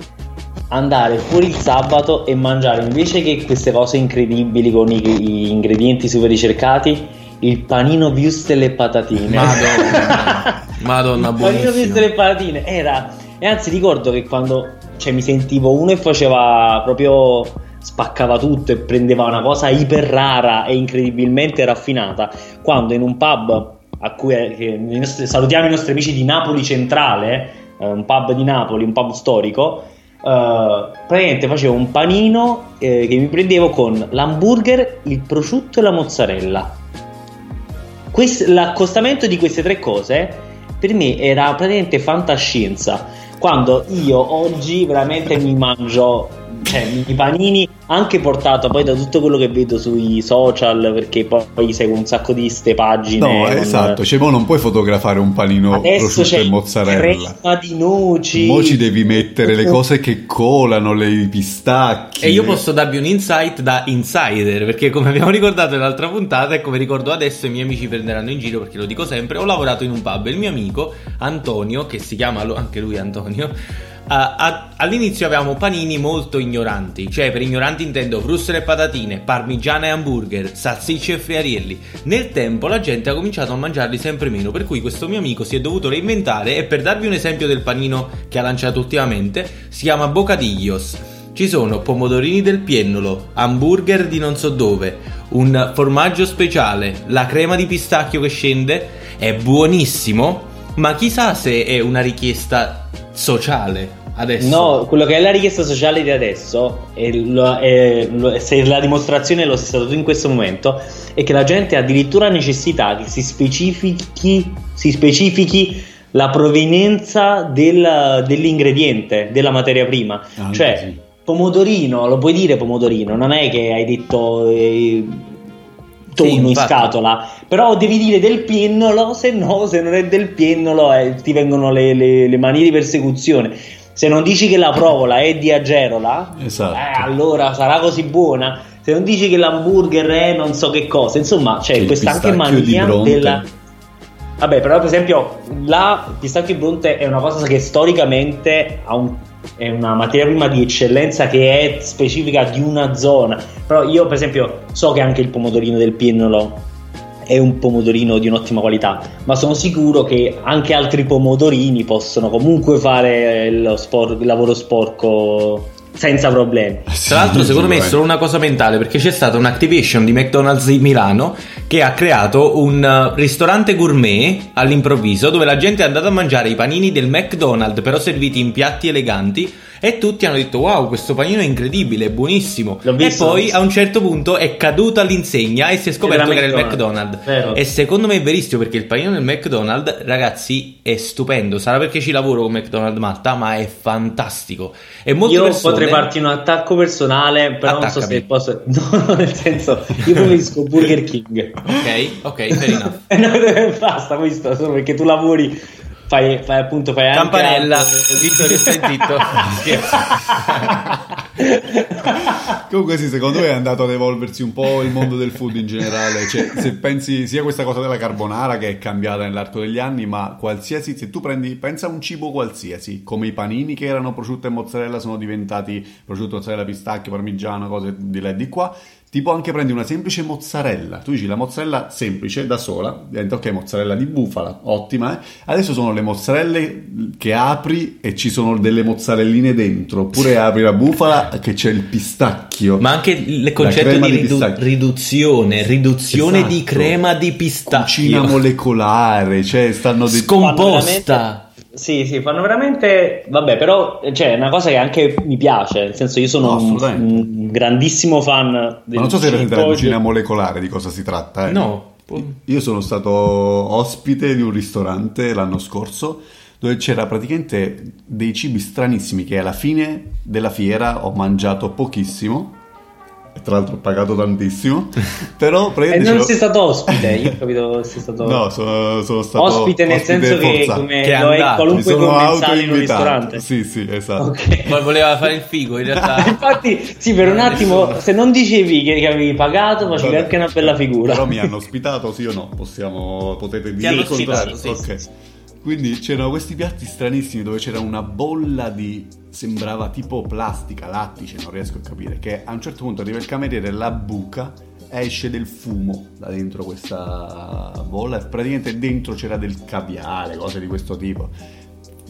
andare fuori il sabato e mangiare invece che queste cose incredibili con i, i ingredienti super ricercati il panino wurstel e patatine. Madonna, Madonna il panino wurstel e patatine era e anzi ricordo che quando cioè, mi sentivo uno e faceva proprio spaccava tutto e prendeva una cosa iper rara e incredibilmente raffinata, quando in un pub a cui eh, nostri, salutiamo i nostri amici di Napoli Centrale, eh, un pub di Napoli, un pub storico, eh, praticamente facevo un panino eh, che mi prendevo con l'hamburger, il prosciutto e la mozzarella. Quest, l'accostamento di queste tre cose per me era praticamente fantascienza. Quando io oggi veramente mi mangio cioè, i panini anche portato poi da tutto quello che vedo sui social perché poi seguo un sacco di ste pagine no esatto cioè mo non puoi fotografare un panino Adesso prosciutto e mozzarella. crema di noci. Mo ci devi mettere le cose che colano le pistacchi. E io posso darvi un insight da insider perché come abbiamo ricordato nell'altra puntata e come ricordo adesso i miei amici prenderanno in giro perché lo dico sempre ho lavorato in un pub e il mio amico Antonio che si chiama anche lui Antonio Uh, all'inizio avevamo panini molto ignoranti, cioè per ignoranti intendo fruste e patatine, parmigiana e hamburger, salsicce e friarielli. Nel tempo la gente ha cominciato a mangiarli sempre meno, per cui questo mio amico si è dovuto reinventare e per darvi un esempio del panino che ha lanciato ultimamente, si chiama Bocadillos. Ci sono pomodorini del piennolo, hamburger di non so dove, un formaggio speciale, la crema di pistacchio che scende, è buonissimo, ma chissà se è una richiesta sociale Adesso. No, quello che è la richiesta sociale di adesso, e lo- è- lo- se la dimostrazione lo sei stato tu in questo momento, è che la gente ha addirittura necessità che si specifichi, si specifichi la provenienza del- dell'ingrediente, della materia prima. Ah, cioè, sì. pomodorino, lo puoi dire pomodorino, non è che hai detto eh, tonno Sì, in scatola, però devi dire del pinnolo, se no, se non è del pinnolo eh, ti vengono le, le, le manie di persecuzione. Se non dici che la provola è di Agerola, Esatto. eh, allora sarà così buona. Se non dici che l'hamburger è non so che cosa, insomma, c'è il questa anche mania della. Vabbè, però per esempio la pistacchio Bronte è una cosa che storicamente un- è una materia prima di eccellenza che è specifica di una zona. Però io per esempio so che anche il pomodorino del pinnolo è un pomodorino di un'ottima qualità, ma sono sicuro che anche altri pomodorini possono comunque fare lo spor- il lavoro sporco senza problemi. Tra l'altro, Sì, secondo me è solo una cosa mentale perché c'è stata un'activation di McDonald's di Milano che ha creato un eh, ristorante gourmet all'improvviso dove la gente è andata a mangiare i panini del McDonald's però serviti in piatti eleganti e tutti hanno detto wow questo panino è incredibile, è buonissimo. E visto, l'ho poi a un certo punto è caduta l'insegna e si è scoperto che era il McDonald's, vero. e secondo me è verissimo perché il panino del McDonald's ragazzi è stupendo. Sarà perché ci lavoro con McDonald's Malta ma è fantastico. E molte io persone potrei farti un attacco personale, però non so Attaccami. se posso. No, nel senso, io preferisco Burger King. ok ok fair enough no, basta questo, solo perché tu lavori, fai, fai appunto, fai anche Campanella, altro. Vittorio stai zitto. Scherzo. Comunque sì, secondo me è andato ad evolversi un po' il mondo del food in generale, cioè se pensi sia questa cosa della carbonara che è cambiata nell'arco degli anni, ma qualsiasi, se tu prendi, pensa a un cibo qualsiasi, come i panini che erano prosciutto e mozzarella sono diventati prosciutto, mozzarella, pistacchio, parmigiano, cose di là e di qua, tipo anche prendi una semplice mozzarella, tu dici la mozzarella semplice da sola, diventa ok mozzarella di bufala, ottima, eh? adesso sono le mozzarelle che apri e ci sono delle mozzarelline dentro, oppure apri la bufala che c'è il pistacchio. Ma anche il concetto di di ridu- pistacchio. riduzione, riduzione Esatto. di crema di Cucina pistacchio. molecolare, cioè stanno de- Scomposta. Sì, sì, fanno veramente. Vabbè, però cioè, è una cosa che anche mi piace. Nel senso, io sono No, un, un grandissimo fan del Ma non so se presente la cucina molecolare di cosa si tratta. Eh. No. Io sono stato ospite di un ristorante l'anno scorso dove c'era praticamente dei cibi stranissimi che alla fine della fiera ho mangiato pochissimo. E tra l'altro ho pagato tantissimo. Però E non c'ero- sei stato ospite, io ho capito sei stato No, sono, sono stato ospite nel senso che come Che lo è qualunque sono commensale in un ristorante. Sì, sì, esatto. Ok. Ma voleva fare il figo, in realtà. Infatti, sì, per un Eh, attimo, se non dicevi che, avevi pagato, facevi Vabbè. anche una bella figura. Però mi hanno ospitato, sì o no? Possiamo, potete dire hanno il contrario. ospitato, sì, Ok. sì, Quindi c'erano questi piatti stranissimi dove c'era una bolla di sembrava tipo plastica, lattice, non riesco a capire, che a un certo punto arriva il cameriere, la buca, esce del fumo da dentro questa bolla e praticamente dentro c'era del caviale, cose di questo tipo.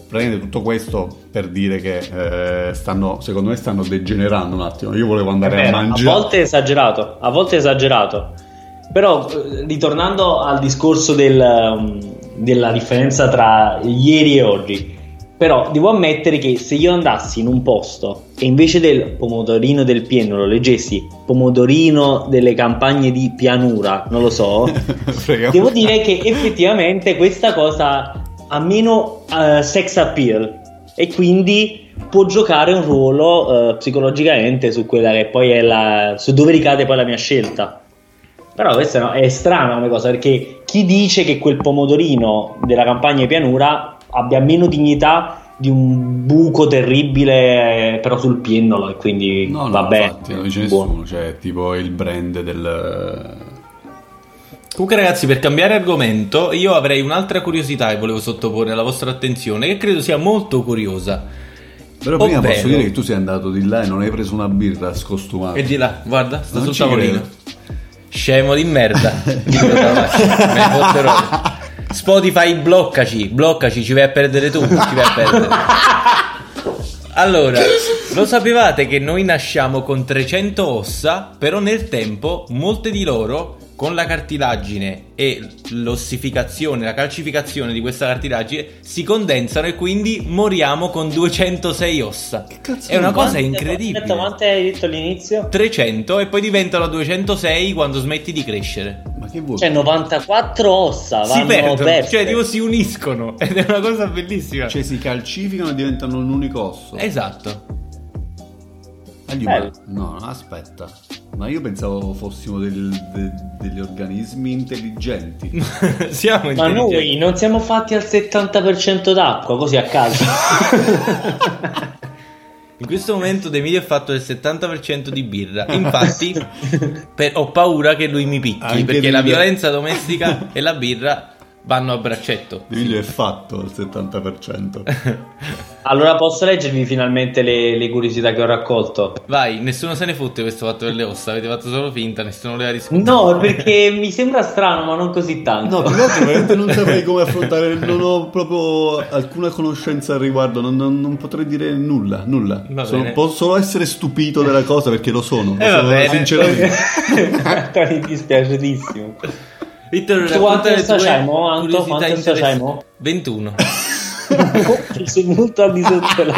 Praticamente tutto questo per dire che eh, stanno, secondo me stanno degenerando un attimo. Io volevo andare a vero, a mangiare. volte è esagerato, a volte è esagerato. Però eh, ritornando al discorso del, um, della differenza tra ieri e oggi, però devo ammettere che se io andassi in un posto e invece del pomodorino del pieno leggessi pomodorino delle campagne di pianura, non lo so, devo dire che effettivamente questa cosa ha meno eh, sex appeal e quindi può giocare un ruolo eh, psicologicamente su quella che poi è la su dove ricade poi la mia scelta. Però questa no, è strana come cosa perché chi dice che quel pomodorino della campagna di pianura abbia meno dignità di un buco terribile però sul piennolo e quindi No, no, vabbè, infatti, non dice buono. nessuno, cioè tipo il brand del... Comunque, ragazzi, per cambiare argomento, io avrei un'altra curiosità che volevo sottoporre alla vostra attenzione, che credo sia molto curiosa. Però prima Ovvero- posso dire che tu sei andato di là e non hai preso una birra scostumata. E di là, guarda, sta Non sul ci tavolino. credo. Scemo di merda. Fotterò. Spotify, bloccaci, bloccaci, ci vai a perdere tu, ci vai a perdere. Allora, lo sapevate che noi nasciamo con 300 ossa, però nel tempo molte di loro con la cartilagine e l'ossificazione, la calcificazione di questa cartilagine si condensano e quindi moriamo con 206 ossa. È una cosa incredibile. Aspetta, quante hai detto all'inizio? 300 e poi diventano 206 quando smetti di crescere. Ma che vuoi? Cioè 94 ossa si vanno perdono, perse. cioè tipo si uniscono ed è una cosa bellissima. Cioè si calcificano e diventano un unico osso. Esatto. Gli Bello. umani- No, aspetta. Ma io pensavo fossimo del- de- degli organismi intelligenti. Siamo Ma noi intelligenti. non siamo fatti al 70% d'acqua, così a caso. In questo momento De Emilio è fatto il 70% di birra. Infatti, per- ho paura che lui mi picchi Anche perché la violenza domestica e la birra vanno a braccetto. Emilio è fatto al 70%. allora posso leggervi finalmente le, le curiosità che ho raccolto? Vai, nessuno se ne fotte questo fatto delle ossa. Avete fatto solo finta, nessuno le ha riscontrate. No, perché mi sembra strano, ma non così tanto. No, più che altro veramente non saprei come affrontare, non ho proprio alcuna conoscenza al riguardo, non, non- non potrei dire nulla, nulla. Sono- posso solo essere stupito della cosa perché lo sono, lo Eh, va sono bene. mi sinceramente. dispiaceratissimo. Vittor, Tu quante c'hai, mo, Anto? Quante mo? interessanti. 21. Sei molto al di sotto della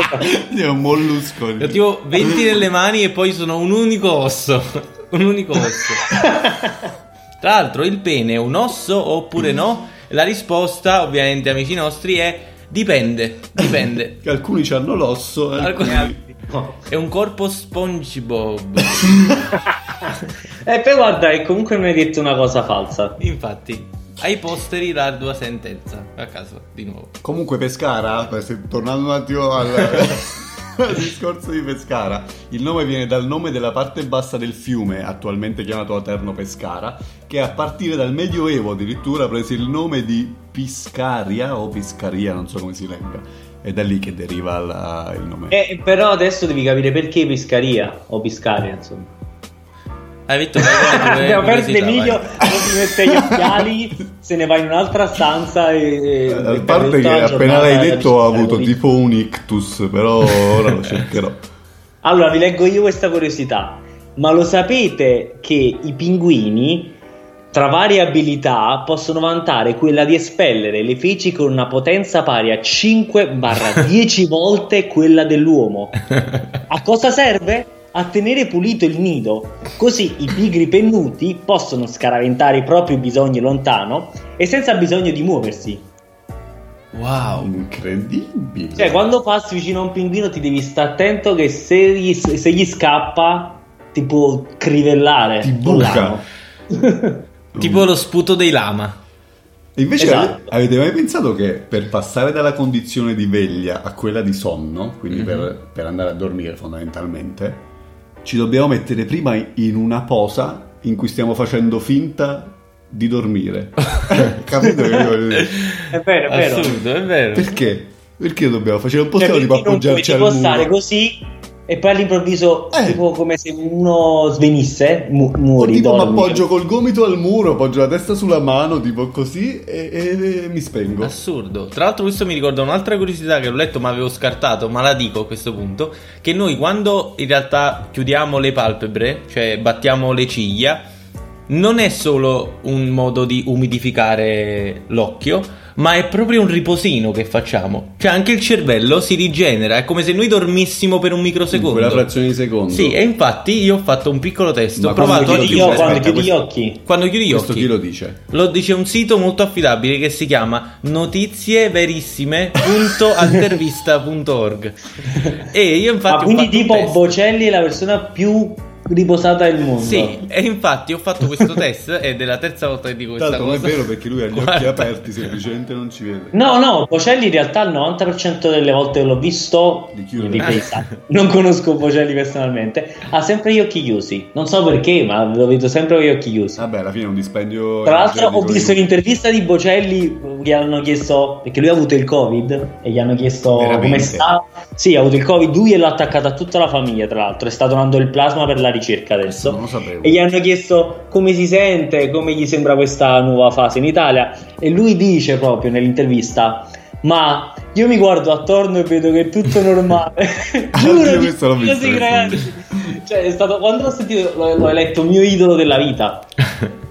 È un mollusco. Io tipo 20 nelle mani e poi sono un unico osso. un unico osso. Tra l'altro, il pene è un osso oppure no? La risposta, ovviamente, amici nostri, è dipende. Dipende. Che alcuni hanno l'osso, e Alcuni alcuni... È un corpo SpongeBob. E poi guarda, e comunque mi hai detto una cosa falsa. Infatti, ai posteri l'ardua sentenza. A caso, di nuovo. Comunque Pescara, tornando un attimo al, al discorso di Pescara, il nome viene dal nome della parte bassa del fiume, attualmente chiamato Aterno Pescara, che a partire dal Medioevo addirittura prese il nome di Piscaria o Piscaria, non so come si legga. È da lì che deriva la- il nome. Eh, però adesso devi capire perché Piscaria o Piscaria, insomma. Hai tue Abbiamo perso Emilio, si mette gli occhiali, se ne va in un'altra stanza e... e- A e parte che appena l'hai detto ho avuto tipo un ictus, però ora lo cercherò. Allora, vi leggo io questa curiosità. Ma lo sapete che i pinguini, tra varie abilità, possono vantare quella di espellere le feci con una potenza pari a 5-10 volte quella dell'uomo? A cosa serve? A tenere pulito il nido, così i pigri pennuti possono scaraventare i propri bisogni lontano e senza bisogno di muoversi. Wow. Incredibile. Cioè, quando passi vicino a un pinguino ti devi stare attento che se gli, se gli scappa ti può crivellare. Ti buca. Tipo lo sputo dei lama. E invece Esatto. ave- avete mai pensato che per passare dalla condizione di veglia a quella di sonno, quindi Mhm. per, per andare a dormire fondamentalmente, ci dobbiamo mettere prima in una posa in cui stiamo facendo finta di dormire? Capito che voglio dire? È vero, è vero. Assurdo, è vero. Perché? Perché dobbiamo facere? Non Cioè, possiamo tipo perché non puoi al muro. stare così e poi all'improvviso, Eh. tipo come se uno svenisse, mu- muori, tipo mi appoggio col gomito al muro, appoggio la testa sulla mano, tipo così, e, e- e mi spengo. Assurdo. Tra l'altro, questo mi ricorda un'altra curiosità che ho letto ma avevo scartato, ma la dico a questo punto: che noi quando in realtà chiudiamo le palpebre, cioè battiamo le ciglia, non è solo un modo di umidificare l'occhio, ma è proprio un riposino che facciamo. Cioè, anche il cervello si rigenera, è come se noi dormissimo per un In microsecondo. quella frazione di secondo. Sì, e infatti io ho fatto un piccolo test. Ma ho provato quando a Chiudi gli chiudere. occhi, quando chiudi gli occhi. Quando chiudi gli Questo occhi. chi lo dice? Lo dice un sito molto affidabile che si chiama notizieverissime.altervista.org e io infatti Ma ho quindi fatto un tipo. Bocelli è la persona più riposata del mondo. Sì, e infatti ho fatto questo test ed è la terza volta che dico questa l'altro non è cosa. vero perché lui ha gli occhi Guarda. aperti, semplicemente non ci vede. No, no, Bocelli in realtà il 90% delle volte che l'ho visto Di ripresa, non conosco Bocelli personalmente, ha sempre gli occhi chiusi. Non so perché, ma lo vedo sempre con gli occhi chiusi. Vabbè, alla fine è un dispendio. Tra l'altro ho visto l'intervista di Bocelli, gli hanno chiesto, perché lui ha avuto il covid, e gli hanno chiesto Veramente? come sta. Sì, ha avuto il covid, lui e l'ha attaccato a tutta la famiglia, tra l'altro, e sta donando il plasma per la ricerca adesso. E gli hanno chiesto come si sente, come gli sembra questa nuova fase in Italia. E lui dice proprio nell'intervista: Ma io mi guardo attorno e vedo che è tutto normale. Ah, Giuro, questo l'ho visto. Cioè, stato quando l'ho sentito, l'ho, l'ho eletto mio idolo della vita.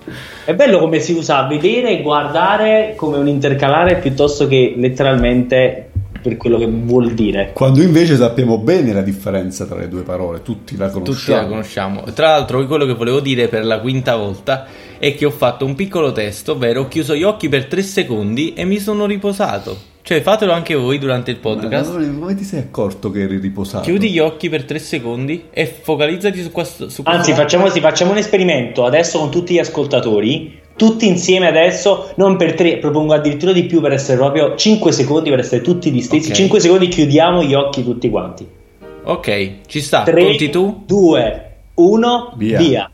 È bello come si usa vedere e guardare come un intercalare piuttosto che letteralmente per quello che vuol dire. Quando invece sappiamo bene la differenza tra le due parole, tutti la conosciamo. Tutti la conosciamo. Tra l'altro, quello che volevo dire per la quinta volta è che ho fatto un piccolo test, ovvero ho chiuso gli occhi per tre secondi e mi sono riposato. Cioè, fatelo anche voi durante il podcast. Ma come ti sei accorto che eri riposato? Chiudi gli occhi per tre secondi e focalizzati su questo. Su questo Anzi, facciamo, sì, facciamo un esperimento adesso con tutti gli ascoltatori. Tutti insieme adesso, non per tre, propongo addirittura di più per essere proprio 5 secondi, per essere tutti distesi. Ok. 5 secondi, chiudiamo gli occhi tutti quanti. Ok, ci sta. 3, Conti tu? 2, 1, Via. via.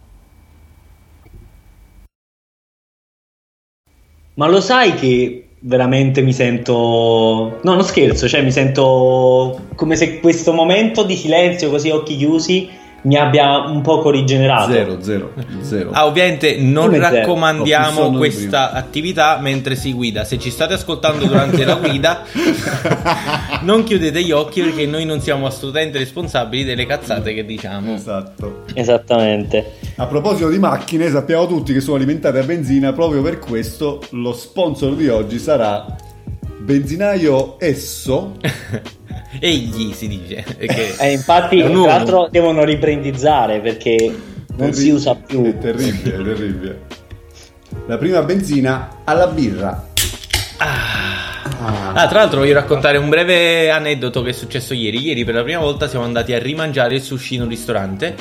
Ma lo sai che veramente mi sento... No, non scherzo, cioè mi sento come se questo momento di silenzio, così a occhi chiusi, mi abbia un poco rigenerato. Zero, zero, zero. Ah, ovviamente non Come zero? Raccomandiamo di questa attività mentre si guida. Se ci state ascoltando durante la guida, non chiudete gli occhi perché noi non siamo assolutamente responsabili delle cazzate che diciamo. Esatto. Esattamente. A proposito di macchine, sappiamo tutti che sono alimentate a benzina, proprio per questo lo sponsor di oggi sarà Benzinaio Esso. Egli si dice. Che... Eh, infatti, tra l'altro, devono riprendizzare perché non si usa più. È terribile, è terribile. La prima benzina alla birra. Ah, tra l'altro voglio raccontare un breve aneddoto che è successo ieri. Ieri per la prima volta siamo andati a rimangiare il sushi in un ristorante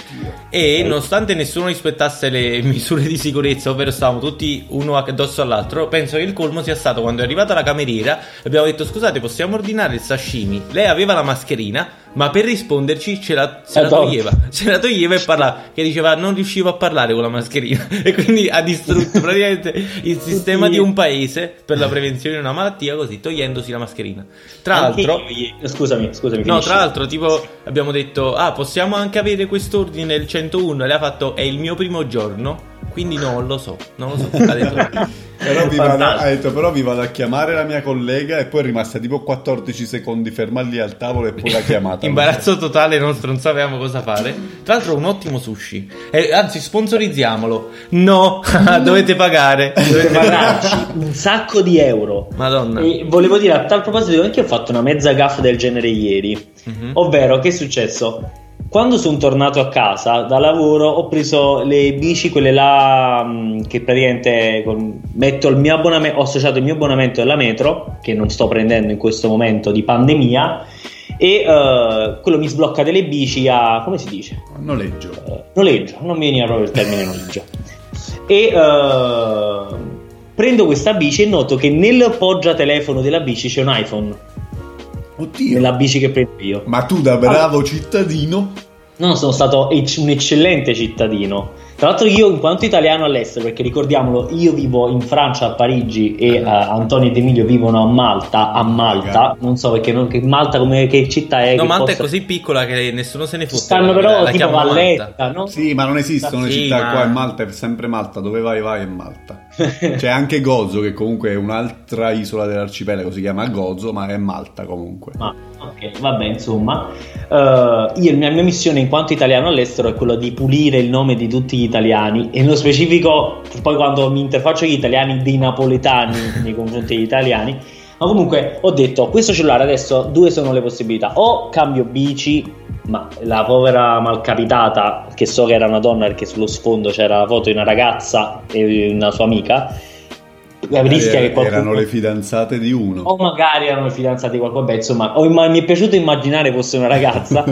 e nonostante nessuno rispettasse le misure di sicurezza, ovvero stavamo tutti uno addosso all'altro, penso che il colmo sia stato quando è arrivata la cameriera abbiamo detto scusate possiamo ordinare il sashimi. Lei aveva la mascherina ma per risponderci ce la, se la Addosso. toglieva, ce la toglieva e parlava, che diceva non riuscivo a parlare con la mascherina e quindi ha distrutto praticamente il sistema di un paese per la prevenzione di una malattia così togliendosi la mascherina. Tra Anche l'altro... io- Scusami, scusami. No, finisci. tra l'altro, tipo, abbiamo detto, ah, possiamo anche avere quest'ordine nel 101 e lei ha fatto, è il mio primo giorno, quindi no, lo so, non lo so. Ha detto, Però vi, vado, ha detto, però vi vado a chiamare la mia collega e poi è rimasta tipo 14 secondi ferma lì al tavolo e poi l'ha chiamata. imbarazzo totale, non, non sapevamo cosa fare. Tra l'altro, un ottimo sushi. Eh, anzi, sponsorizziamolo. No, dovete pagare. Dovete pagarci un sacco di euro. Madonna. E volevo dire a tal proposito, anche io ho fatto una mezza gaffa del genere ieri. Mhm. Ovvero, che è successo? Quando sono tornato a casa da lavoro ho preso le bici, quelle là mh, che praticamente metto il mio abbonamento, ho associato il mio abbonamento alla metro, che non sto prendendo in questo momento di pandemia, e eh, quello mi sblocca delle bici a, come si dice? Noleggio. Eh, noleggio, non mi veniva proprio il termine noleggio. E eh, prendo questa bici e noto che nel poggiatelefono della bici c'è un iPhone. Oddio. Nella bici che prendo io. Ma tu da bravo cittadino No, sono stato un eccellente cittadino. Tra l'altro io in quanto italiano all'estero, perché ricordiamolo, io vivo in Francia a Parigi e eh, Antonio ed Emilio vivono a Malta, a Malta, non so perché non- che Malta come che città è No, Malta è possa- così piccola che nessuno se ne fotte. stanno La- però la tipo chiamano Malta. Valletta, no? Sì, ma non esistono Sì, città ma- qua in Malta, è sempre Malta, dove vai vai è Malta. C'è anche Gozo che comunque è un'altra isola dell'arcipelago, si chiama Gozo, ma è Malta comunque. Ma ok, vabbè, insomma, eh, io la mia missione in quanto italiano all'estero è quella di pulire il nome di tutti gli italiani e nello specifico, poi quando mi interfaccio con gli italiani, dei napoletani nei confronti degli italiani. Ma comunque ho detto, questo cellulare adesso due sono le possibilità, o cambio bici, ma la povera malcapitata, che so che era una donna perché sullo sfondo c'era la foto di una ragazza e una sua amica, rischia che qualcuno... Eh, Erano le fidanzate di uno. O magari erano i fidanzati di qualcuno, beh, insomma, ho imma- mi è piaciuto immaginare fosse una ragazza.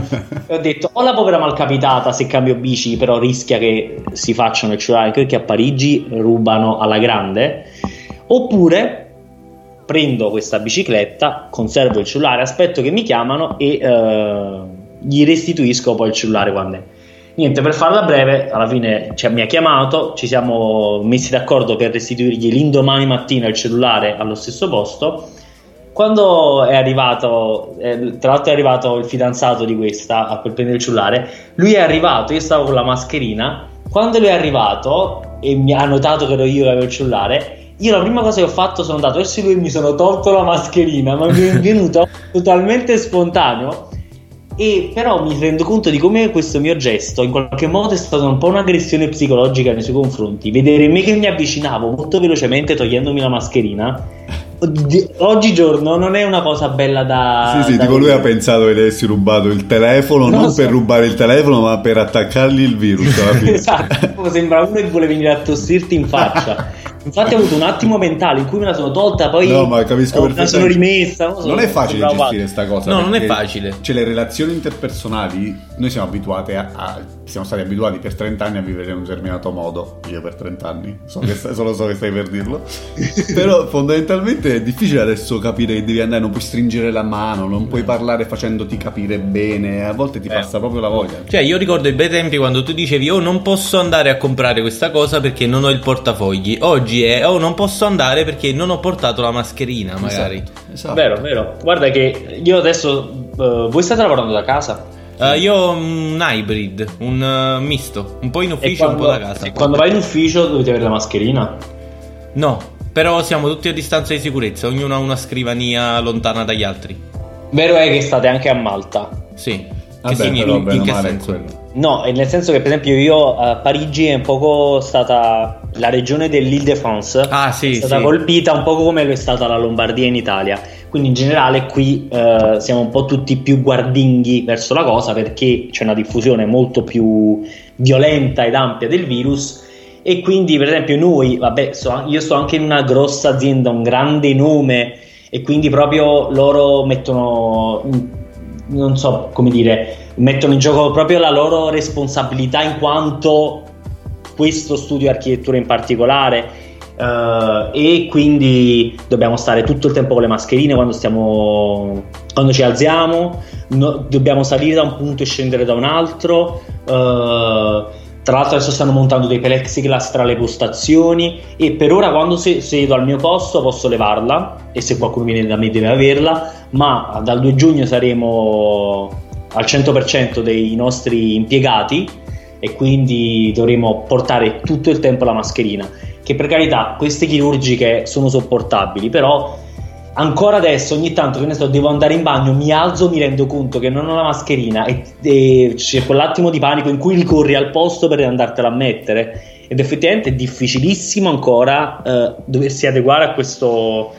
e ho detto, o la povera malcapitata se cambio bici, però rischia che si facciano il cellulare, anche perché a Parigi rubano alla grande. Oppure prendo questa bicicletta, conservo il cellulare, aspetto che mi chiamano e eh, gli restituisco poi il cellulare quando è. Niente, per farla breve, alla fine cioè, mi ha chiamato, ci siamo messi d'accordo per restituirgli l'indomani mattina il cellulare allo stesso posto. Quando è arrivato, eh, tra l'altro è arrivato il fidanzato di questa a per prendere il cellulare, lui è arrivato, io stavo con la mascherina, quando lui è arrivato e mi ha notato che ero io che avevo il cellulare, io la prima cosa che ho fatto sono andato verso lui e mi sono tolto la mascherina, ma mi è venuto totalmente spontaneo E però mi rendo conto di come questo mio gesto in qualche modo è stato un po' un'aggressione psicologica nei suoi confronti. Vedere me che mi avvicinavo molto velocemente togliendomi la mascherina oggigiorno non è una cosa bella da. Sì, sì, da tipo lui ha pensato che avessi rubato il telefono, non, non so. per rubare il telefono, ma per attaccargli il virus. Alla fine. esatto, sembra uno che vuole venire a tossirti in faccia. Infatti ho avuto un attimo mentale in cui me la sono tolta, poi no, ma capisco me la sono rimessa. Non, so, non è facile gestire questa cosa. No, non è facile. Cioè, le relazioni interpersonali, noi siamo abituati a, a, siamo stati abituati per 30 anni a vivere in un determinato modo. Io per 30 anni, so che, solo so che stai per dirlo. Però fondamentalmente è difficile adesso capire che devi andare, non puoi stringere la mano, non puoi parlare facendoti capire bene, a volte ti eh. passa proprio la voglia. Cioè, io ricordo i bei tempi quando tu dicevi "Oh, non posso andare a comprare questa cosa perché non ho il portafogli". Oggi oggi è oh non posso andare perché non ho portato la mascherina magari. Esatto, esatto. Vero, vero. Guarda che io adesso uh, voi state lavorando da casa? Uh, io ho un hybrid, un uh, misto, un po' in ufficio e un po' da casa. E quando vai in ufficio dovete avere la mascherina? No, però siamo tutti a distanza di sicurezza, ognuno ha una scrivania lontana dagli altri. Vero è che state anche a Malta. Sì. Vabbè, che significa in, in che senso? No, nel senso che per esempio io a Parigi è un poco stata la regione dell'Île-de-France ah, sì, è stata sì. colpita un po' come lo è stata la Lombardia in Italia. Quindi in generale qui eh, siamo un po' tutti più guardinghi verso la cosa perché c'è una diffusione molto più violenta ed ampia del virus. E quindi per esempio noi, vabbè, so, io sto anche in una grossa azienda, un grande nome e quindi proprio loro mettono non so come dire mettono in gioco proprio la loro responsabilità in quanto questo studio architettura in particolare Uh, e quindi dobbiamo stare tutto il tempo con le mascherine quando stiamo quando ci alziamo. No, dobbiamo salire da un punto e scendere da un altro. Uh, tra l'altro adesso stanno montando dei plexiglass tra le postazioni. E per ora quando sedo al mio posto posso levarla e se qualcuno viene da me deve averla ma dal 2 giugno saremo al 100% dei nostri impiegati e quindi dovremo portare tutto il tempo la mascherina che per carità queste chirurgiche sono sopportabili però ancora adesso ogni tanto che ne so devo andare in bagno mi alzo mi rendo conto che non ho la mascherina e, e c'è quell'attimo di panico in cui ricorri al posto per andartela a mettere. Ed effettivamente è difficilissimo ancora eh, doversi adeguare a questo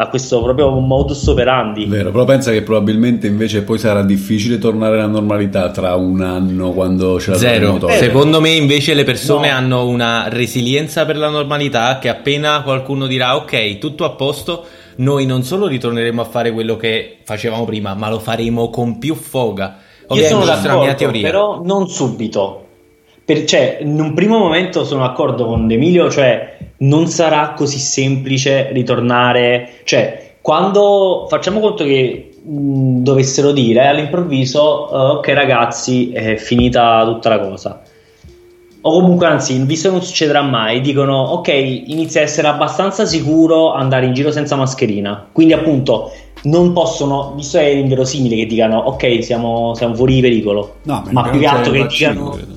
a questo proprio modus operandi. Vero, però pensa che probabilmente invece poi sarà difficile tornare alla normalità tra un anno quando ce la Zero. Secondo me invece le persone no. hanno una resilienza per la normalità che appena qualcuno dirà ok, tutto a posto, noi non solo ritorneremo a fare quello che facevamo prima, ma lo faremo con più foga. Ovviamente, Io sono d'accordo, mia teoria. però non subito. Per, cioè, in un primo momento sono d'accordo con Emilio, cioè non sarà così semplice ritornare, cioè quando facciamo conto che mh, dovessero dire all'improvviso uh, ok ragazzi è finita tutta la cosa. O comunque anzi visto che non succederà mai dicono ok inizia a essere abbastanza sicuro andare in giro senza mascherina. Quindi appunto non possono visto che è inverosimile che dicano ok siamo, siamo fuori di pericolo no, ma più che altro che dicano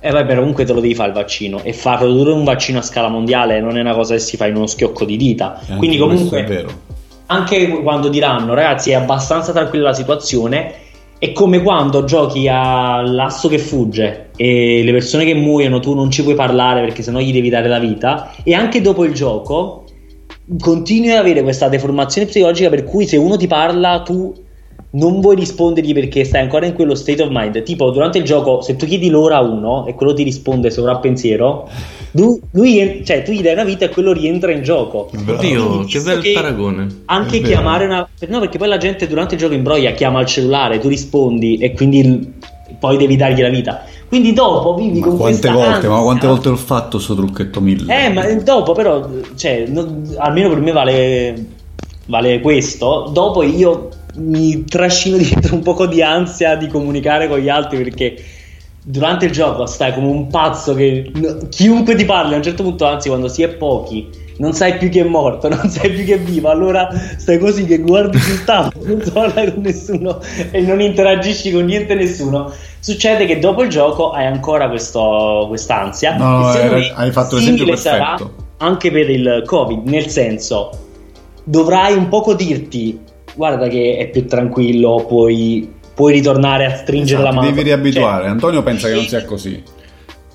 eh vabbè, comunque te lo devi fare il vaccino e farlo dure un vaccino a scala mondiale non è una cosa che si fa in uno schiocco di dita. Eh, Quindi comunque anche quando diranno ragazzi è abbastanza tranquilla la situazione è come quando giochi all'asso che fugge e le persone che muoiono tu non ci puoi parlare perché sennò gli devi dare la vita e anche dopo il gioco continui ad avere questa deformazione psicologica per cui se uno ti parla tu non vuoi rispondergli perché stai ancora in quello state of mind. Tipo, durante il gioco, se tu chiedi l'ora a uno e quello ti risponde sopra pensiero, lui, lui, cioè, tu gli dai una vita e quello rientra in gioco. Oddio, che bel che paragone. Anche chiamare una. No, perché poi la gente durante il gioco imbroglia, chiama al cellulare, tu rispondi e quindi poi devi dargli la vita. Quindi dopo vivi ma con quante volte, ansia. ma quante volte l'ho fatto sto trucchetto mille? Eh, ma dopo però, cioè, no, almeno per me vale, vale questo. Dopo io mi trascino dietro un po' di ansia di comunicare con gli altri perché durante il gioco stai come un pazzo che chiunque ti parli a un certo punto, anzi quando si è pochi, non sai più chi è morto, non sai più chi è vivo, allora stai così che guardi sul tavolo, non parli con nessuno e non interagisci con niente nessuno. Succede che dopo il gioco hai ancora questo, quest'ansia. No, hai, hai fatto l'esempio perfetto. Anche per il Covid, nel senso, dovrai un poco dirti guarda che è più tranquillo, puoi puoi ritornare a stringere Esatto, la mano. devi riabituare. Cioè, Antonio pensa che non sia così.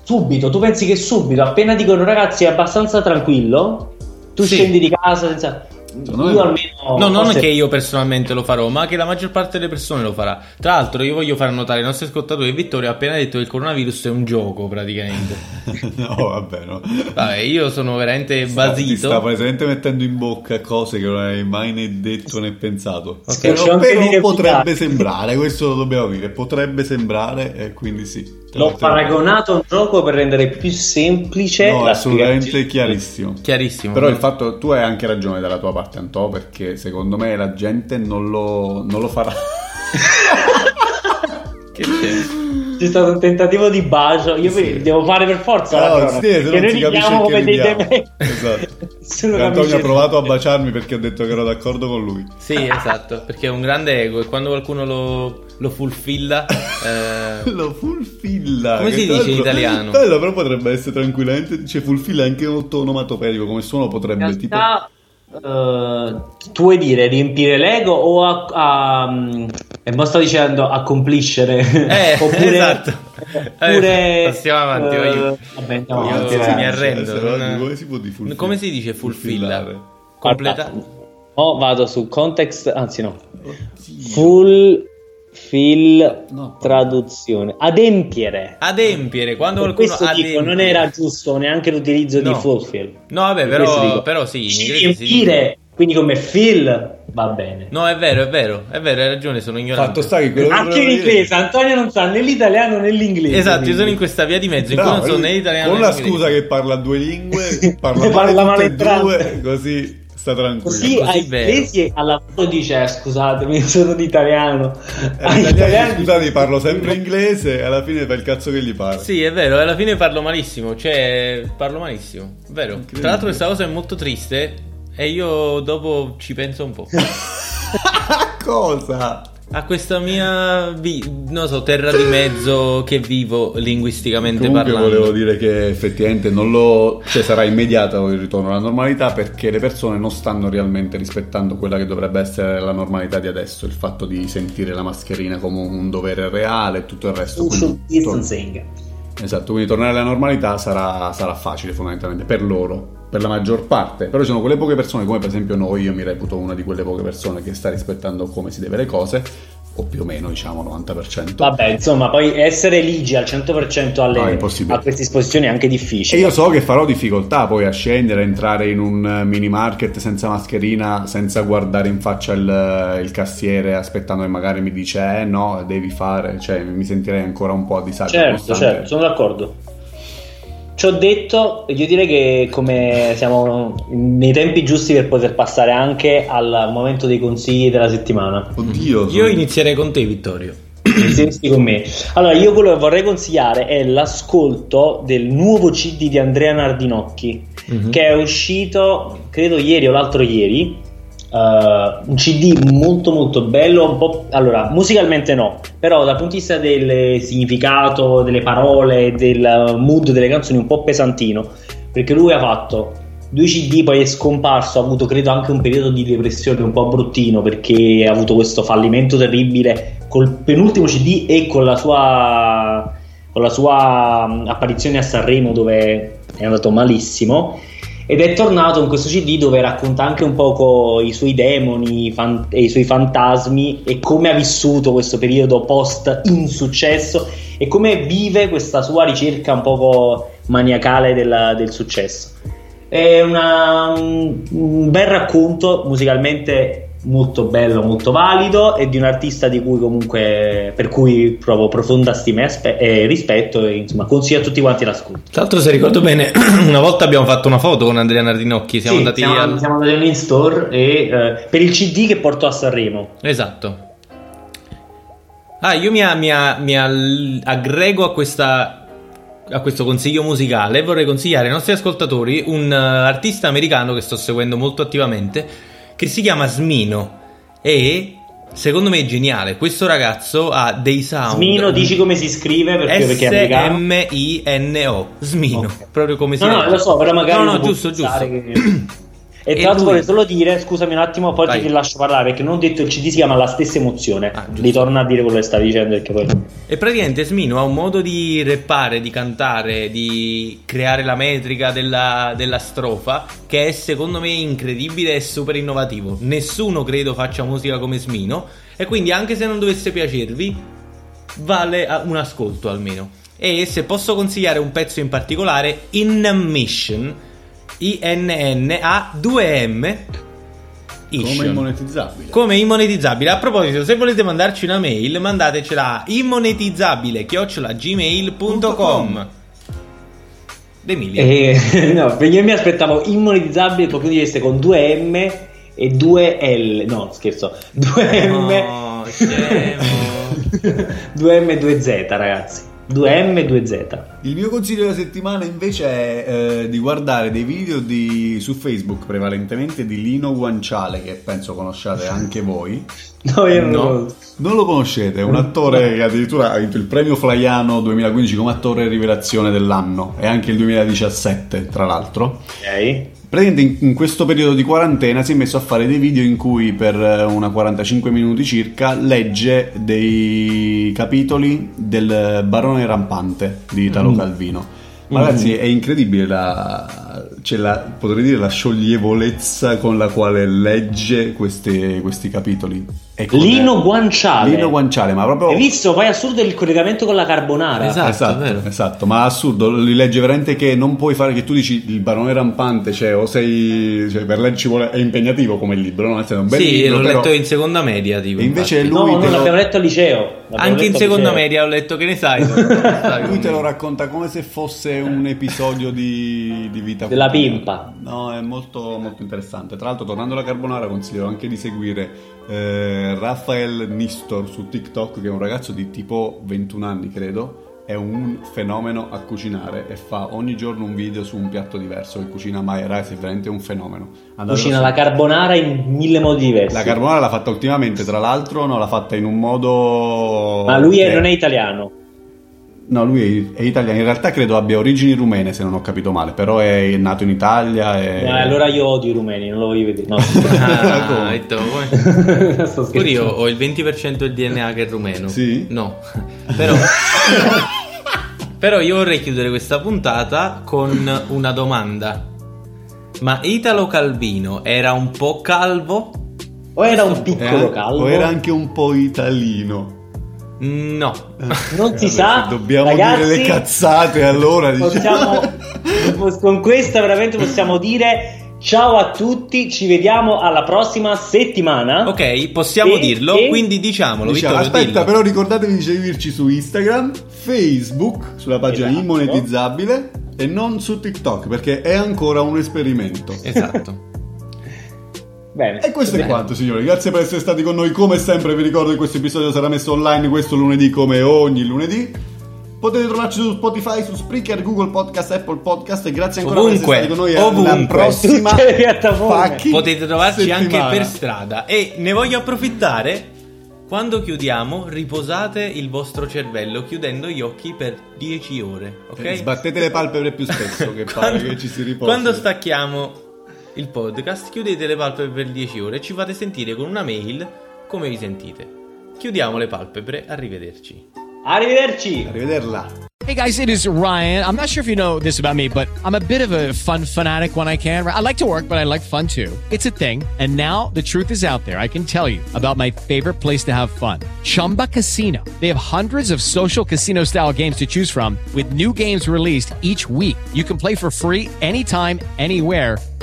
subito, tu pensi che subito, appena dicono ragazzi è abbastanza tranquillo, tu Sì. scendi di casa senza... Io me- almeno... No, non forse- che io personalmente lo farò, ma che la maggior parte delle persone lo farà. Tra l'altro, io voglio far notare ai nostri ascoltatori che Vittorio ha appena detto che il coronavirus è un gioco, praticamente. no, vabbè, no. Vabbè, io sono veramente sta basito. presente mettendo in bocca cose che non hai mai né detto né pensato. Ok. Però, però potrebbe sembrare, questo lo dobbiamo dire, potrebbe sembrare e quindi sì. L'ho paragonato a un gioco per rendere più semplice No, la assolutamente chiarissimo. Chiarissimo. Però il fatto, tu hai anche ragione dalla tua parte, Antò, perché secondo me la gente non lo, non lo farà. Che c'è? C'è stato un tentativo di bacio. Io Sì. devo fare per forza No, cronaca, sì, se perché non noi si capisce ridiamo che come dei dementi. Esatto. Antonio ha provato a baciarmi perché ho detto che ero d'accordo con lui. Sì, esatto, perché è un grande ego e quando qualcuno lo, lo fulfilla... eh, Lo fulfilla. Come si dice in italiano? Bello, però potrebbe essere tranquillamente. Dice fulfilla anche molto onomatopeico. Come suono potrebbe In tipo. realtà, eh, tu vuoi dire riempire l'ego o a, a mm, e mo sto dicendo accompliscere Eh, oppure, esatto. oppure Eh, passiamo avanti, voglio- vabbè, andiamo Io avanti, mi arrendo. no, non- come si fulfilla? Come si dice fulfilla? Fulfillare. Completa... O vado su context anzi no full fill No. traduzione adempiere Adempiere, quando per qualcuno questo dico non era giusto neanche l'utilizzo No. di fulfill No, vabbè, però, dico, però sì, in inglese si dice. riempire quindi come fill va bene No, è vero, è vero, è vero, hai ragione, sono ignorante. Fatto sta che quello anche in inglese Antonio non sa né l'italiano né l'inglese Esatto, io quindi. sono in questa via di mezzo in cui No, non so né l'italiano Con né la scusa che parla due lingue, parla Ne male parla tutte e entrambe. due, così sta tranquillo. Così Così ai inglesi al lavoro dice "Eh, scusatemi sono di italiano Eh, scusate, parlo sempre inglese e alla fine fa il cazzo che gli pare. Sì, è vero, alla fine parlo malissimo, cioè parlo malissimo, vero. Tra l'altro questa cosa è molto triste e io dopo ci penso un po'. Cosa? A questa mia, vi- non so, terra di mezzo che vivo linguisticamente Comunque parlando. volevo dire che effettivamente non lo... cioè sarà immediato il ritorno alla normalità perché le persone non stanno realmente rispettando quella che dovrebbe essere la normalità di adesso, il fatto di sentire la mascherina come un dovere reale e tutto il resto. social distancing esatto, quindi tornare alla normalità sarà, sarà facile fondamentalmente per loro, per la maggior parte, però ci sono quelle poche persone come per esempio noi, io mi reputo una di quelle poche persone che sta rispettando come si deve le cose, o più o meno diciamo 90%. Vabbè, insomma, poi essere ligi al 100% alle- No, a queste esposizioni è anche E difficile. io so che farò difficoltà poi a scendere, entrare in un mini market senza mascherina, senza guardare in faccia il, il cassiere, aspettando che magari mi dice eh no, devi fare, cioè mi sentirei ancora un po' a disagio. Certo, certo, sono d'accordo. Ci ho detto, io direi che come siamo nei tempi giusti per poter passare anche al momento dei consigli della settimana. Oddio, Io inizierei con te, Vittorio. Insisti con me. Allora, io quello che vorrei consigliare è l'ascolto del nuovo CD di Andrea Nardinocchi, Mhm. che è uscito, credo ieri o l'altro ieri. Uh, un CD molto molto bello, un po', allora musicalmente no, però dal punto di vista del significato, delle parole, del mood delle canzoni un po' pesantino, perché lui ha fatto due CD, poi è scomparso, ha avuto credo anche un periodo di depressione un po' bruttino perché ha avuto questo fallimento terribile col penultimo CD e con la sua, con la sua apparizione a Sanremo dove è andato malissimo ed è tornato in questo CD dove racconta anche un poco i suoi demoni fan- e i suoi fantasmi e come ha vissuto questo periodo post insuccesso e come vive questa sua ricerca un poco maniacale della- del successo. È una- un, un bel racconto musicalmente molto bello, molto valido e di un artista di cui comunque per cui provo profonda stima e, aspe- e rispetto e insomma consiglio a tutti quanti l'ascolto. Tra l'altro, se ricordo bene, una volta abbiamo fatto una foto con Andrea Nardinocchi. Siamo Sì, andati siamo, al. siamo andati in store e, eh, per il CD che portò a Sanremo. Esatto. Ah, io mi, mi- mi aggrego a questa. A questo consiglio musicale vorrei consigliare ai nostri ascoltatori un eh, artista americano che sto seguendo molto attivamente che si chiama Smino e secondo me è geniale. Questo ragazzo ha dei sound Smino, dici come si scrive perché, perché è americano. S-M-I-N-O Smino, Ok. proprio come si No, no, legge. lo so, però magari No, no, giusto, giusto. che- E tra l'altro lui- vorrei solo dire, scusami un attimo, poi Vai. ti lascio parlare, perché non ho detto il CD si chiama La stessa emozione. Ah. Ritorna a dire quello che stavi dicendo, perché poi... E praticamente Smino ha un modo di rappare, di cantare, di creare la metrica della, della strofa che è secondo me incredibile e super innovativo. Nessuno credo faccia musica come Smino e quindi anche se non dovesse piacervi vale a- un ascolto almeno. E se posso consigliare un pezzo in particolare, In Mission, I-N-N-A-2-M, Come Ition. immonetizzabile. Come immonetizzabile. A proposito, se volete mandarci una mail, mandatecela a immonetizzabile-gmail.com D'Emilia. E, no, perché io mi aspettavo immonetizzabile, proprio di essere con 2 M e 2 L. No, scherzo. 2 M. Oh, scemo. 2 M e 2 Z, ragazzi. 2 M e 2 Z. Il mio consiglio della settimana invece è eh, di guardare dei video di- su Facebook prevalentemente di Lino Guanciale, che penso conosciate anche voi. No, io non No. lo Non lo conoscete, è un attore che addirittura ha vinto il premio Flaiano 2015 come attore rivelazione dell'anno e anche il 2017 tra l'altro. Ok. Praticamente in, questo periodo di quarantena si è messo a fare dei video in cui per eh, una 45 minuti circa legge dei capitoli del Barone Rampante di Italo Mm. Calvino. Ma ragazzi, è incredibile la, c'è la, potrei dire la scioglievolezza con la quale legge queste- questi capitoli. Con- Lino Guanciale. Lino Guanciale, ma proprio... Hai visto? Poi è assurdo il collegamento con la carbonara. Esatto. Esatto, vero. esatto, ma assurdo, li legge veramente che non puoi fare che tu dici il barone rampante, cioè o sei, cioè, per legge ci vuole, è impegnativo come il libro, no? È un bel Sì, libro, l'ho però- letto in seconda media. Tipo, E invece infatti. lui No, te no, lo- l'abbiamo letto al liceo. L'abbiamo Anche in seconda liceo. media ho letto che ne sai. Lui te lo racconta come se fosse un episodio di, di vita Della. Pimpa. No, è molto, molto interessante. Tra l'altro, tornando alla carbonara, consiglio anche di seguire eh, Rafael Nistor su TikTok, che è un ragazzo di tipo 21 anni, credo. È un fenomeno a cucinare e fa ogni giorno un video su un piatto diverso che cucina mai. Ragazzi, è veramente un fenomeno. Andatelo Cucina la carbonara in mille modi diversi. La carbonara l'ha fatta ultimamente, tra l'altro, no, l'ha fatta in un modo. Ma lui è- non è italiano. No, lui è, è italiano. In realtà credo abbia origini rumene, se non ho capito male. Però è nato in Italia. E... Eh, allora io odio i rumeni, non lo voglio vedere. No, Ah, Come? hai detto, come? Sto Pure io ho il 20% del DNA che è rumeno. Sì? No. Però Però io vorrei chiudere questa puntata con una domanda. Ma Italo Calvino era un po' calvo? O era un Eh, piccolo calvo. O era anche un po' italino. No. Non si Vabbè, sa. dobbiamo ragazzi, dire le cazzate, allora diciamo. Possiamo, con questa veramente possiamo dire ciao a tutti, ci vediamo alla prossima settimana. Ok, possiamo E- dirlo, e- quindi diciamolo, Diciamo, Vittorio, aspetta, dillo. però ricordatevi di seguirci su Instagram, Facebook, sulla pagina Esatto. immonetizzabile e non su TikTok perché è ancora un esperimento. Esatto. Bene. E questo è Bene. quanto, signori. Grazie per essere stati con noi. Come sempre, vi ricordo che questo episodio sarà messo online questo lunedì, come ogni lunedì. Potete trovarci su Spotify, su Spreaker, Google Podcast, Apple Podcast. E grazie ancora Ovunque, per essere stati con noi. Alla ovunque. prossima piattaforme. fucking Potete trovarci anche settimana. per strada. E ne voglio approfittare. Quando chiudiamo, riposate il vostro cervello chiudendo gli occhi per 10 ore. Ok? Eh, Sbattete le palpebre più spesso, che pare che ci si riposi. Quando stacchiamo il podcast, chiudete le palpebre per 10 ore e ci fate sentire con una mail come vi sentite. Chiudiamo le palpebre, arrivederci. Arrivederci. Arrivederla. Hey guys, it is Ryan. I'm not sure if you know this about me, but I'm a bit of a fun fanatic when I can. I like to work, but I like fun too. It's a thing. And now the truth is out there. I can tell you about my favorite place to have fun Chumba Casino. They have hundreds of social casino style games to choose from, with new games released each week. You can play for free anytime, anywhere.